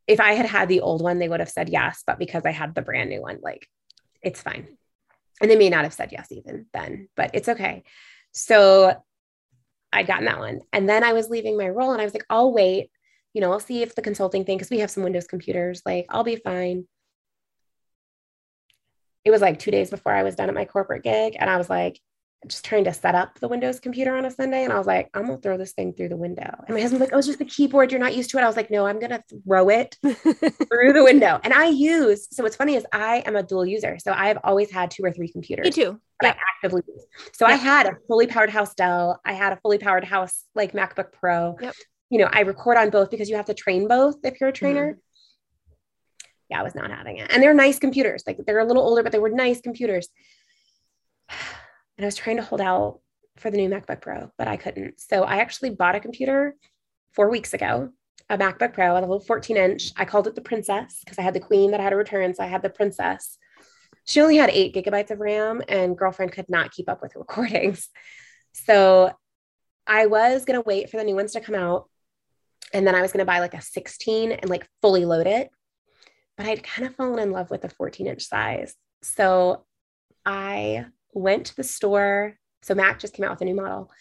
if I had had the old one, they would have said yes, but because I had the brand new one, like it's fine. And they may not have said yes even then, but it's okay. So I'd gotten that one. And then I was leaving my role and I was like, I'll wait. You know, I'll see if the consulting thing, because we have some Windows computers, like I'll be fine. It was like two days before I was done at my corporate gig. And I was like, just trying to set up the Windows computer on a Sunday. And I was like, I'm gonna throw this thing through the window. And my husband's like, Oh, it's just the keyboard. You're not used to it. I was like, No, I'm gonna throw it through the window. And I use, so what's funny is I am a dual user. So I've always had two or three computers. Me too. Yeah. I actively use. So. I had a fully powered house Dell. I had a fully powered house like MacBook Pro. Yep. You know, I record on both because you have to train both if you're a trainer. Mm-hmm. Yeah, I was not having it. And they're nice computers. Like they're a little older, but they were nice computers. And I was trying to hold out for the new MacBook Pro, but I couldn't. So I actually bought a computer four weeks ago, a MacBook Pro, a little 14 inch. I called it the Princess because I had the Queen that I had to return. So I had the Princess. She only had eight gigabytes of RAM, and girlfriend could not keep up with recordings. So I was going to wait for the new ones to come out. And then I was going to buy like a 16 and like fully load it. But I'd kind of fallen in love with the 14 inch size. So I went to the store. So Mac just came out with a new model,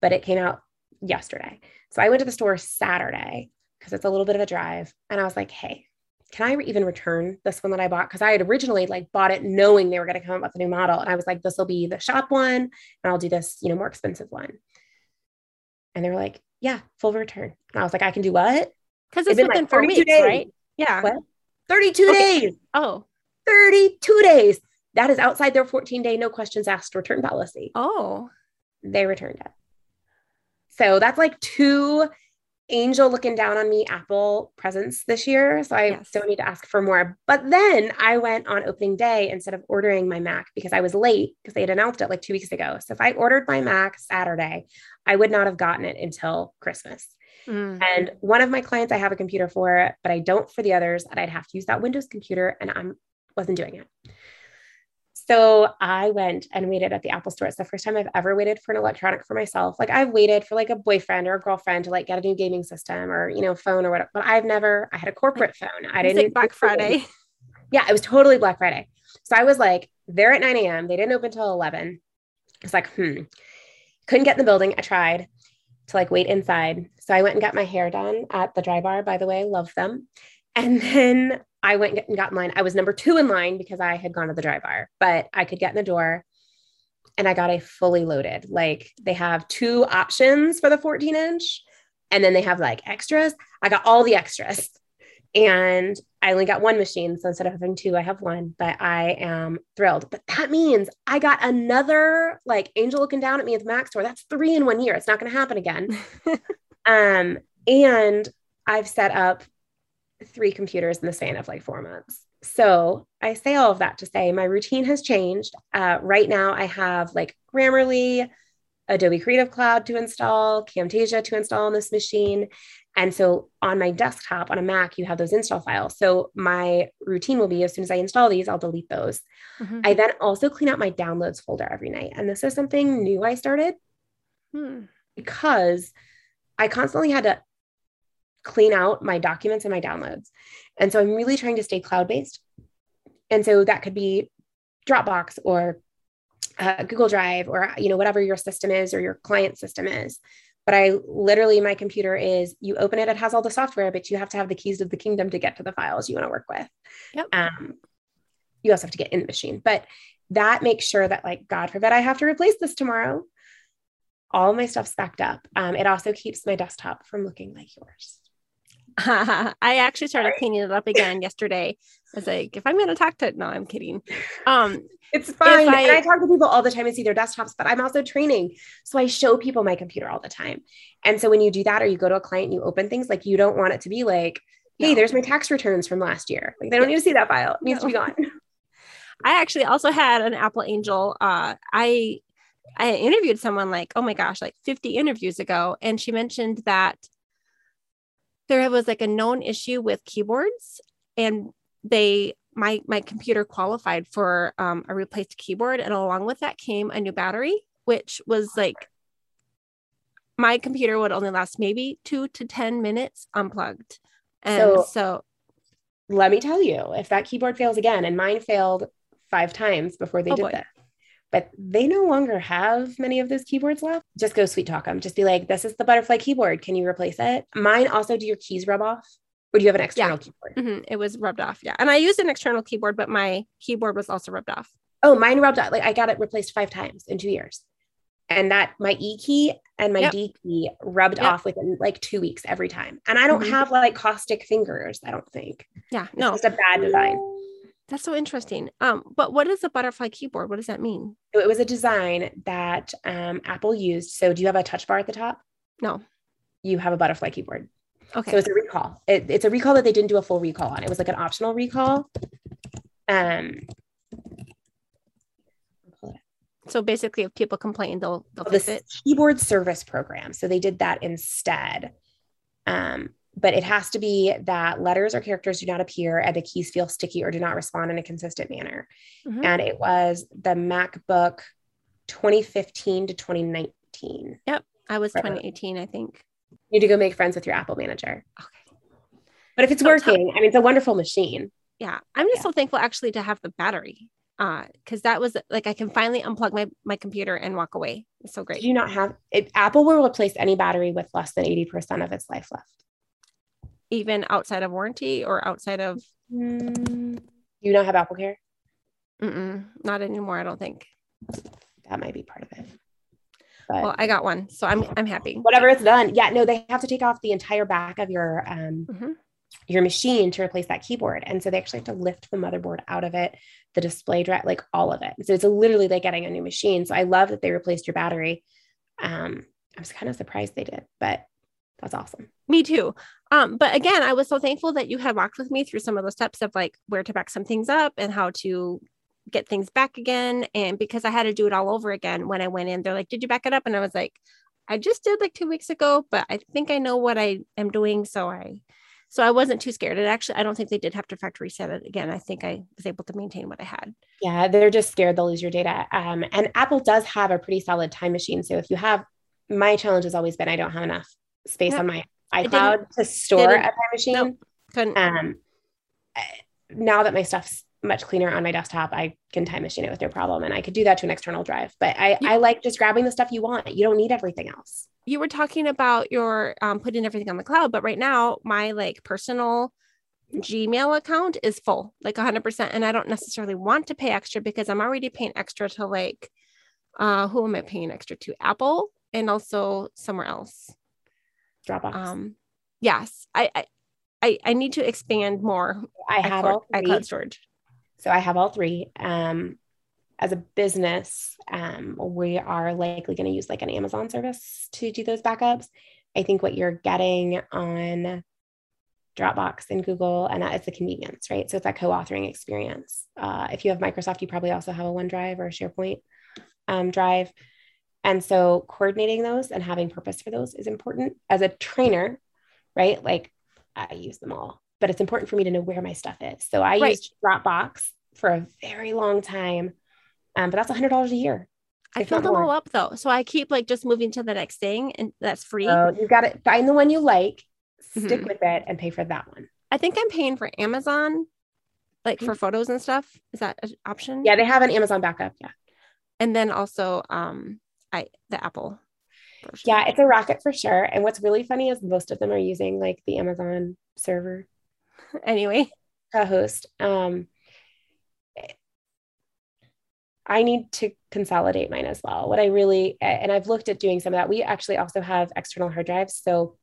but it came out yesterday. So I went to the store Saturday because it's a little bit of a drive. And I was like, hey, can I even return this one that I bought? Because I had originally like bought it knowing they were going to come out with a new model. And I was like, this will be the shop one, and I'll do this, you know, more expensive one. And they were like, yeah, full return. And I was like, I can do what? Because it's within like four weeks, days. right? Yeah. What? 32 okay. days. Oh. 32 days. That is outside their 14 day no questions asked return policy. Oh. They returned it. So that's like two angel looking down on me Apple presents this year. So I yes. don't need to ask for more. But then I went on opening day instead of ordering my Mac because I was late because they had announced it like two weeks ago. So if I ordered my Mac Saturday, I would not have gotten it until Christmas. Mm. And one of my clients I have a computer for, but I don't for the others. And I'd have to use that Windows computer and I wasn't doing it. So I went and waited at the Apple store. It's the first time I've ever waited for an electronic for myself. Like I've waited for like a boyfriend or a girlfriend to like get a new gaming system or, you know, phone or whatever, but I've never, I had a corporate phone. I didn't like Black Friday. Yeah, it was totally Black Friday. So I was like there at 9 a.m. They didn't open until 11. It's like, hmm, couldn't get in the building. I tried to like wait inside. So I went and got my hair done at the dry bar, by the way, love them. And then I went and got in line. I was number two in line because I had gone to the dry bar, but I could get in the door and I got a fully loaded. Like they have two options for the 14 inch and then they have like extras. I got all the extras and I only got one machine. So instead of having two, I have one, but I am thrilled. But that means I got another like angel looking down at me at the Mac store. That's three in one year. It's not going to happen again. um, and I've set up three computers in the span of like four months. So I say all of that to say my routine has changed. Uh, right now, I have like Grammarly, Adobe Creative Cloud to install, Camtasia to install on this machine. And so on my desktop, on a Mac, you have those install files. So my routine will be as soon as I install these, I'll delete those. Mm-hmm. I then also clean out my downloads folder every night. And this is something new I started hmm. because I constantly had to clean out my documents and my downloads. And so I'm really trying to stay cloud based. And so that could be Dropbox or uh, Google Drive or you know whatever your system is or your client system is. But I literally my computer is you open it, it has all the software, but you have to have the keys of the kingdom to get to the files you want to work with. Yep. Um, you also have to get in the machine, but that makes sure that like God forbid I have to replace this tomorrow. All my stuff's backed up. Um, it also keeps my desktop from looking like yours. I actually started cleaning it up again yesterday. I was like, if I'm going to talk to, no, I'm kidding. Um, it's fine. I, and I talk to people all the time and see their desktops, but I'm also training. So I show people my computer all the time. And so when you do that, or you go to a client, you open things like you don't want it to be like, hey, no. there's my tax returns from last year. Like they don't need to see that file. It needs no. to be gone. I actually also had an Apple Angel. Uh, I I interviewed someone like, oh my gosh, like 50 interviews ago. And she mentioned that there was like a known issue with keyboards and they my my computer qualified for um, a replaced keyboard and along with that came a new battery which was like my computer would only last maybe two to ten minutes unplugged and so, so let me tell you, if that keyboard fails again, and mine failed five times before they Oh, did boy. that, but they no longer have many of those keyboards left. Just go sweet talk them. Just be like, this is the butterfly keyboard. Can you replace it? Mine also, do your keys rub off? Or do you have an external keyboard? Mhm, It was rubbed off. Yeah. And I used an external keyboard, but my keyboard was also rubbed off. Oh, mine rubbed off. Like I got it replaced five times in two years. And that my E key and my Yep. D key rubbed Yep. off within like two weeks every time. And I don't Mhm. have like caustic fingers, I don't think. Yeah. It's No, just a bad design. That's so interesting. Um, but what is a butterfly keyboard? What does that mean? So it was a design that um, Apple used. So do you have a touch bar at the top? No. You have a butterfly keyboard. Okay. So it's a recall. It, it's a recall that they didn't do a full recall on. It was like an optional recall. Um, So basically, if people complain, they'll they'll this fix it. keyboard service program. So they did that instead. Um, but it has to be that letters or characters do not appear and the keys feel sticky or do not respond in a consistent manner. Mhm. And it was the MacBook 2015 to 2019. Yep. I was Right. 2018, I think. You need to go make friends with your Apple manager. Okay. But if it's So tell- working, I mean, it's a wonderful machine. Yeah, I'm just Yeah. so thankful actually to have the battery. Uh, because that was like I can finally unplug my my computer and walk away. It's so great. you not have it? Apple will replace any battery with less than 80% of its life left. Even outside of warranty or outside of Mm, you not have Apple Care? mm-mm, not anymore. I don't think. That might be part of it. But Well, I got one, so I'm I'm happy. whatever it's done. Yeah, no, they have to take off the entire back of your um Mhm. your machine to replace that keyboard. And so they actually have to lift the motherboard out of it, the display drive, like all of it. So it's literally like getting a new machine. So I love that they replaced your battery. Um, I was kind of surprised they did, but that's awesome. Me too. Um, but again, I was so thankful that you had walked with me through some of the steps of like where to back some things up and how to get things back again. And because I had to do it all over again when I went in, they're like, Did you back it up? And I was like, I just did like two weeks ago, but I think I know what I am doing. So I so I wasn't too scared. And actually, I don't think they did have to factory reset it again. I think I was able to maintain what I had. Yeah, they're just scared they'll lose your data. Um, and Apple does have a pretty solid time machine. So if you have, my challenge has always been I don't have enough space Yep. on my iCloud to store a time machine. Nope. Couldn't Um, now that my stuff's much cleaner on my desktop, I can time machine it with no problem, and I could do that to an external drive. But I, I like just grabbing the stuff you want. You don't need everything else. you were talking about your um, putting everything on the cloud, but right now my like personal Gmail account is full, like 100%. And I don't necessarily want to pay extra because I'm already paying extra to like, uh, who am I paying extra to? Apple and also somewhere else. Dropbox. Um, yes, I, I, I, need to expand more I have all three. iCloud storage. So I have all three. Um, as a business, um, we are likely going to use like an Amazon service to do those backups. I think what you're getting on Dropbox and Google, and that is the convenience, right? So it's that co-authoring experience. Uh, if you have Microsoft, you probably also have a OneDrive or a SharePoint um, drive. And so coordinating those and having purpose for those is important. As a trainer, right? Like I use them all, but it's important for me to know where my stuff is. So I Right. used Dropbox for a very long time, um, but that's $100 a year. I fill them all up though. So I keep like just moving to the next thing and that's free. So you got to find the one you like, stick Mhm. with it, and pay for that one. I think I'm paying for Amazon, like for photos and stuff. Is that an option? Mm-hmm. Yeah, they have an Amazon backup. Yeah. and then also um i the apple version. Yeah, it's a rocket for sure. And what's really funny is most of them are using like the Amazon server anyway to host. Um, I need to consolidate mine as well. What I really, and I've looked at doing some of that. We actually also have external hard drives. So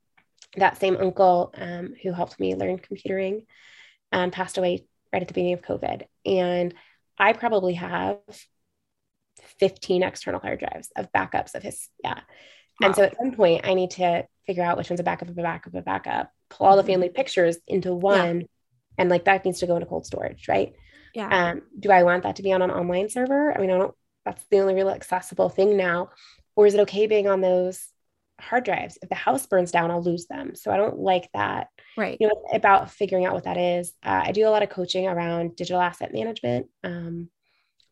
that same uncle um, who helped me learn computering um, passed away right at the beginning of COVID. And I probably have 15 external hard drives of backups of his. Yeah. And so at some point, I need to figure out which one's a backup of a backup of a backup, pull all the Mhm. family pictures into one. And like that needs to go into cold storage, right? yeah Um, do I want that to be on an online server? I mean, I don't, that's the only real accessible thing now. Or is it okay being on those hard drives? If the house burns down, I'll lose them. So I don't like that. right You know, about figuring out what that is. Uh, I do a lot of coaching around digital asset management um,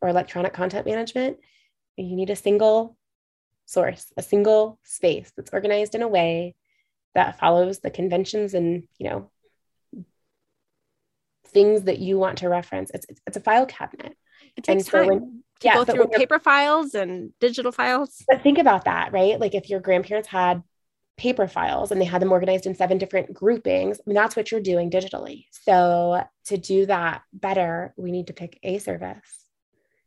or electronic content management. You need a single source, a single space that's organized in a way that follows the conventions and, you know, things that you want to reference. It's it's, a file cabinet. It takes so time when- to yeah, go through paper files and digital files. But think about that, right? Like if your grandparents had paper files and they had them organized in seven different groupings, I mean, that's what you're doing digitally. So to do that better, we need to pick a service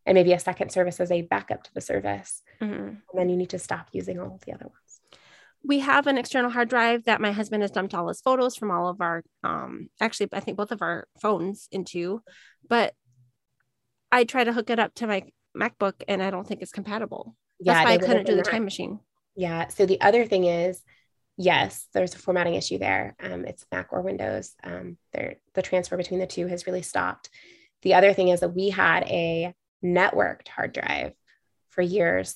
and maybe a second service as a backup to the service. Mhm. And then you need to stop using all of the other ones. we have an external hard drive that my husband has dumped all his photos from all of our um actually i think both of our phones into but i try to hook it up to my macbook and i don't think it's compatible that's why i couldn't do the that. time machine Yeah. So the other thing is, yes, there's a formatting issue there. Um, it's Mac or Windows. Um, there, the transfer between the two has really stopped. The other thing is that we had a networked hard drive for years,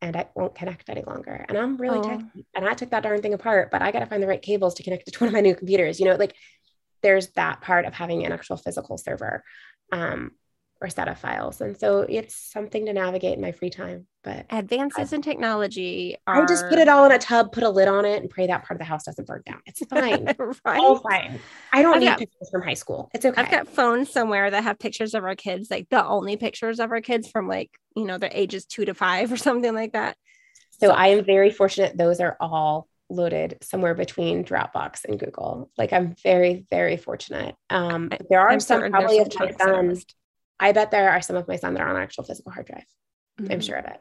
and I won't connect any longer. And I'm really Oh. techy, and I took that darn thing apart, but I got to find the right cables to connect it to one of my new computers. You know, like there's that part of having an actual physical server. Um, or set of files. And so it's something to navigate in my free time. But advances in technology are I just put it all in a tub, put a lid on it, and pray that part of the house doesn't burn down. It's fine. right all fine. I don't I've need got- pictures from high school. It's okay. I've got phones somewhere that have pictures of our kids, like the only pictures of our kids from like, you know, their ages two to five or something like that. so I am very fortunate. Those are all loaded somewhere between Dropbox and Google. Like I'm very, very fortunate. Um, there are I'm some probably of my that are son. missed. I bet there are some of my son that are on actual physical hard drive. I'm Mhm. sure of it.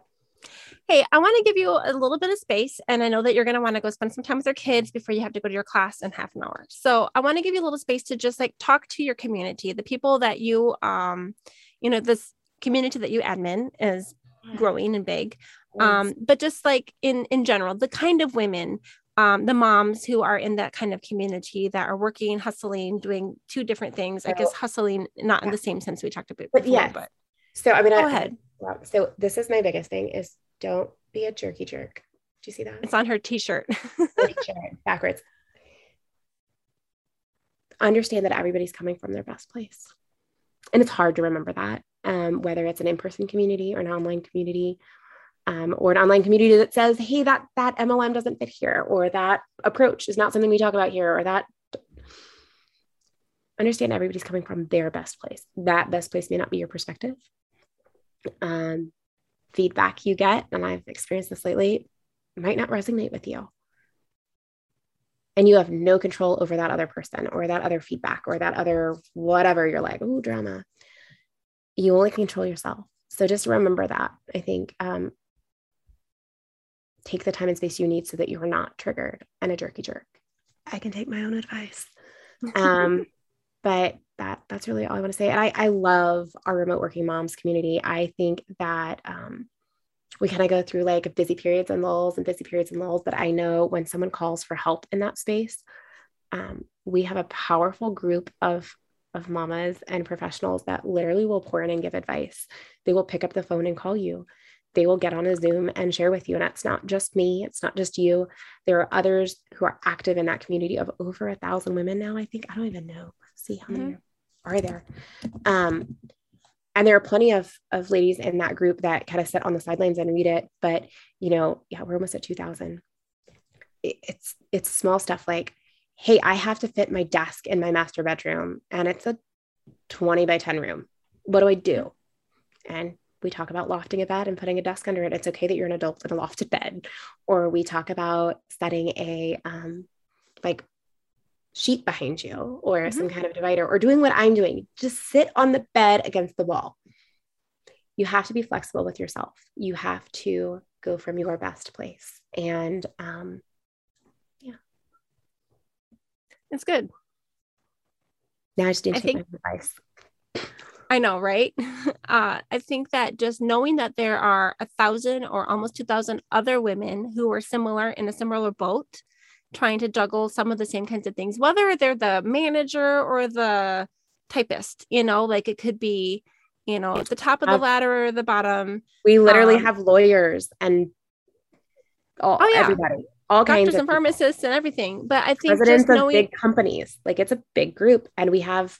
Hey, I want to give you a little bit of space, and I know that you're going to want to go spend some time with your kids before you have to go to your class in half an hour. So I want to give you a little space to just like talk to your community, the people that you, um, you know, this community that you admin is growing and big. Um, but just like in in general, the kind of women, um, the moms who are in that kind of community that are working, hustling, doing two different things. I guess hustling, not in the same sense we talked about But yeah. but so I mean, go I, ahead. So this is my biggest thing is don't be a jerky jerk. Do you see that? It's on her t-shirt. Sure, backwards. Understand that everybody's coming from their best place. And it's hard to remember that, um, whether it's an in-person community or an online community, um, or an online community that says, hey, that that MLM doesn't fit here, or that approach is not something we talk about here, or that understand everybody's coming from their best place. That best place may not be your perspective. Um, feedback you get, and I've experienced this lately, might not resonate with you and you have no control over that other person or that other feedback or that other whatever you're like oh drama you only control yourself so just remember that i think um, take the time and space you need so that you're not triggered and a jerky jerk i can take my own advice um, but that that's really all i want to say and I, I love our remote working moms community i think that um, we kind of go through like busy periods and lulls and busy periods and lulls. But I know when someone calls for help in that space, um, we have a powerful group of of mamas and professionals that literally will pour in and give advice. They will pick up the phone and call you. They will get on a Zoom and share with you. And it's not just me, it's not just you. There are others who are active in that community of over a thousand women now. I think I don't even know. See how many are there. Um, and there are plenty of of ladies in that group that kind of sit on the sidelines and read it but you know yeah we're almost at 2000 It- it's it's small stuff like hey i have to fit my desk in my master bedroom and it's a 20 by 10 room what do i do and we talk about lofting a bed and putting a desk under it it's okay that you're an adult in a lofted bed or we talk about setting a um like sheet behind you or Mhm. some kind of divider or doing what I'm doing. Just sit on the bed against the wall. You have to be flexible with yourself. You have to go from your best place. And um, yeah. it's good. now I just need I to take think- my advice. I know, right? Uh, I think that just knowing that there are a thousand or almost 2,000 other women who are similar in a similar boat, trying to juggle some of the same kinds of things, whether they're the manager or the typist, you know, like it could be, you know, at the top of the ladder or the bottom, We literally Um, have lawyers and all, Oh, yeah. everybody, all kinds doctors of and pharmacists and everything. But I think presidents just of knowing, big companies. Like it's a big group, and we have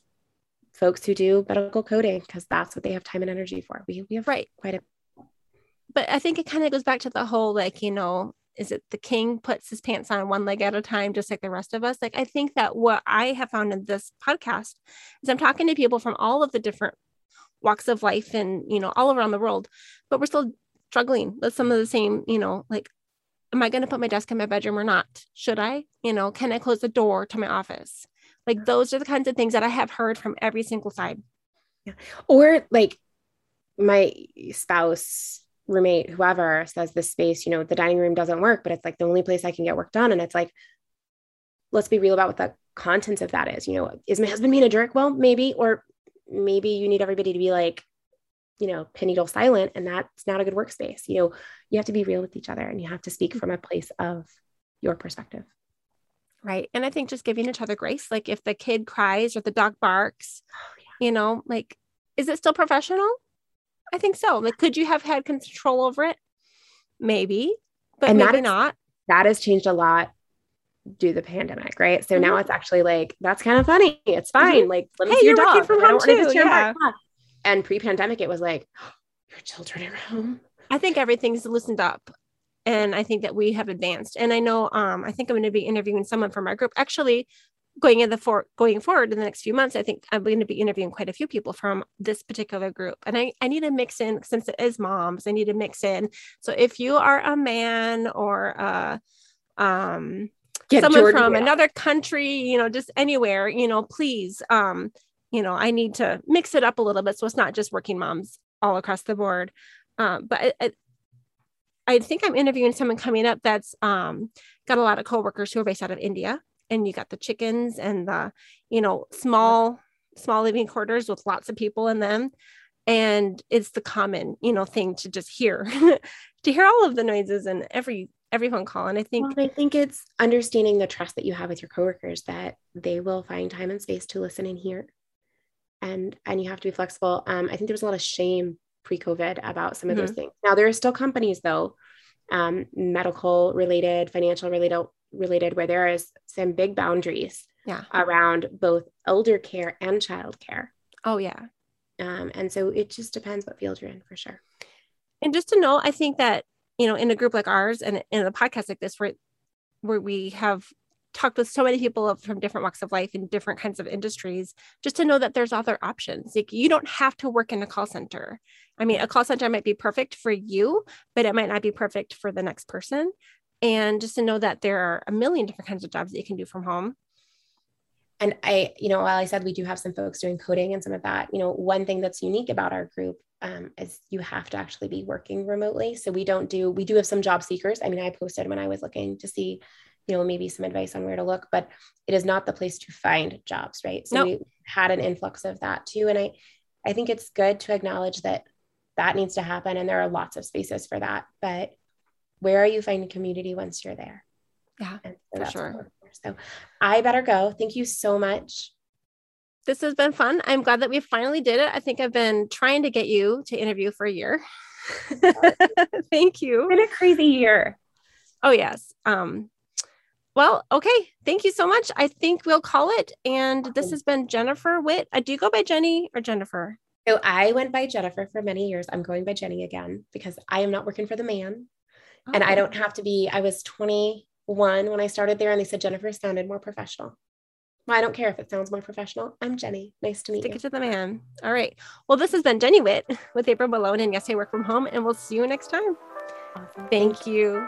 folks who do medical coding because that's what they have time and energy for. We we have right. quite a But I think it kind of goes back to the whole, like, you know, is it the king puts his pants on one leg at a time, just like the rest of us? Like, I think that what I have found in this podcast is I'm talking to people from all of the different walks of life and, you know, all around the world, but we're still struggling with some of the same, you know, like, am I going to put my desk in my bedroom or not? Should I? You know, can I close the door to my office? Like, those are the kinds of things that I have heard from every single side. Yeah. Or like my spouse roommate, whoever says this space, you know, the dining room doesn't work, but it's like the only place I can get work done. And it's like, let's be real about what the contents of that is. You know, is my husband being a jerk? Well, maybe, or maybe you need everybody to be like, you know, pin needle silent, and that's not a good workspace. You know, you have to be real with each other and you have to speak mm. from a place of your perspective. Right. And I think just giving each other grace, like if the kid cries or the dog barks, oh, yeah. you know, like, is it still professional? I think so. Like, could you have had control over it? Maybe, but and maybe not. That has changed a lot due the pandemic, right? So mm-hmm. now it's actually like that's kind of funny. It's mm-hmm. fine. Mm-hmm. Like, let me hey, see your dog. From home too. Yeah. And pre-pandemic, it was like, your children are home. I think everything's loosened up and I think that we have advanced. And I know um, I think I'm going to be interviewing someone from our group. Actually, going in the for going forward in the next few months, I think I'm going to be interviewing quite a few people from this particular group. And I, I need to mix in since it is moms, I need to mix in. So if you are a man or uh um someone Jordan from another country, you know, just anywhere, you know, please um, you know, I need to mix it up a little bit so it's not just working moms all across the board. Um, but I, I, I think I'm interviewing someone coming up that's um, got a lot of coworkers who are based out of India and you got the chickens and the you know small small living quarters with lots of people in them and it's the common you know thing to just hear to hear all of the noises and every every phone call and i think well, i think it's understanding the trust that you have with your coworkers that they will find time and space to listen and hear and and you have to be flexible. Um, i think there was a lot of shame pre-covid about some of mm-hmm. those things now there are still companies though um, medical related financial related related where there is some big boundaries yeah. around both elder care and child care. Oh, yeah. Um, and so it just depends what field you're in for sure. And just to know, I think that, you know, in a group like ours and in a podcast like this, where, where we have talked with so many people from different walks of life in different kinds of industries, just to know that there's other options. Like you don't have to work in a call center. I mean, a call center might be perfect for you, but it might not be perfect for the next person. And just to know that there are a million different kinds of jobs that you can do from home. And i you know while i said we do have some folks doing coding and some of that you know one thing that's unique about our group um, is you have to actually be working remotely. So we don't do we do have some job seekers. I mean i posted when i was looking to see you know maybe some advice on where to look but it is not the place to find jobs right? So nope. we had an influx of that too. And i i think it's good to acknowledge that that needs to happen and there are lots of spaces for that but where are you finding community once you're there? Yeah, so for sure. So I better go. Thank you so much. This has been fun. I'm glad that we finally did it. I think I've been trying to get you to interview for a year. Thank you. It's been a crazy year. Oh yes. Um, well, okay. Thank you so much. I think we'll call it. And this has been Jennifer Witt. Uh, do you go by Jenny or Jennifer? So I went by Jennifer for many years. I'm going by Jenny again because I am not working for the man. Oh. And I oh. don't have to be, I was 21 when I started there, and they said Jennifer sounded more professional. Well, I don't care if it sounds more professional. I'm Jenny. Nice to meet Stick you. Stick it to the man. All right. Well, this has been Jenny Witt with April Malone and Yes, I Work From Home, and we'll see you next time. Thank, you.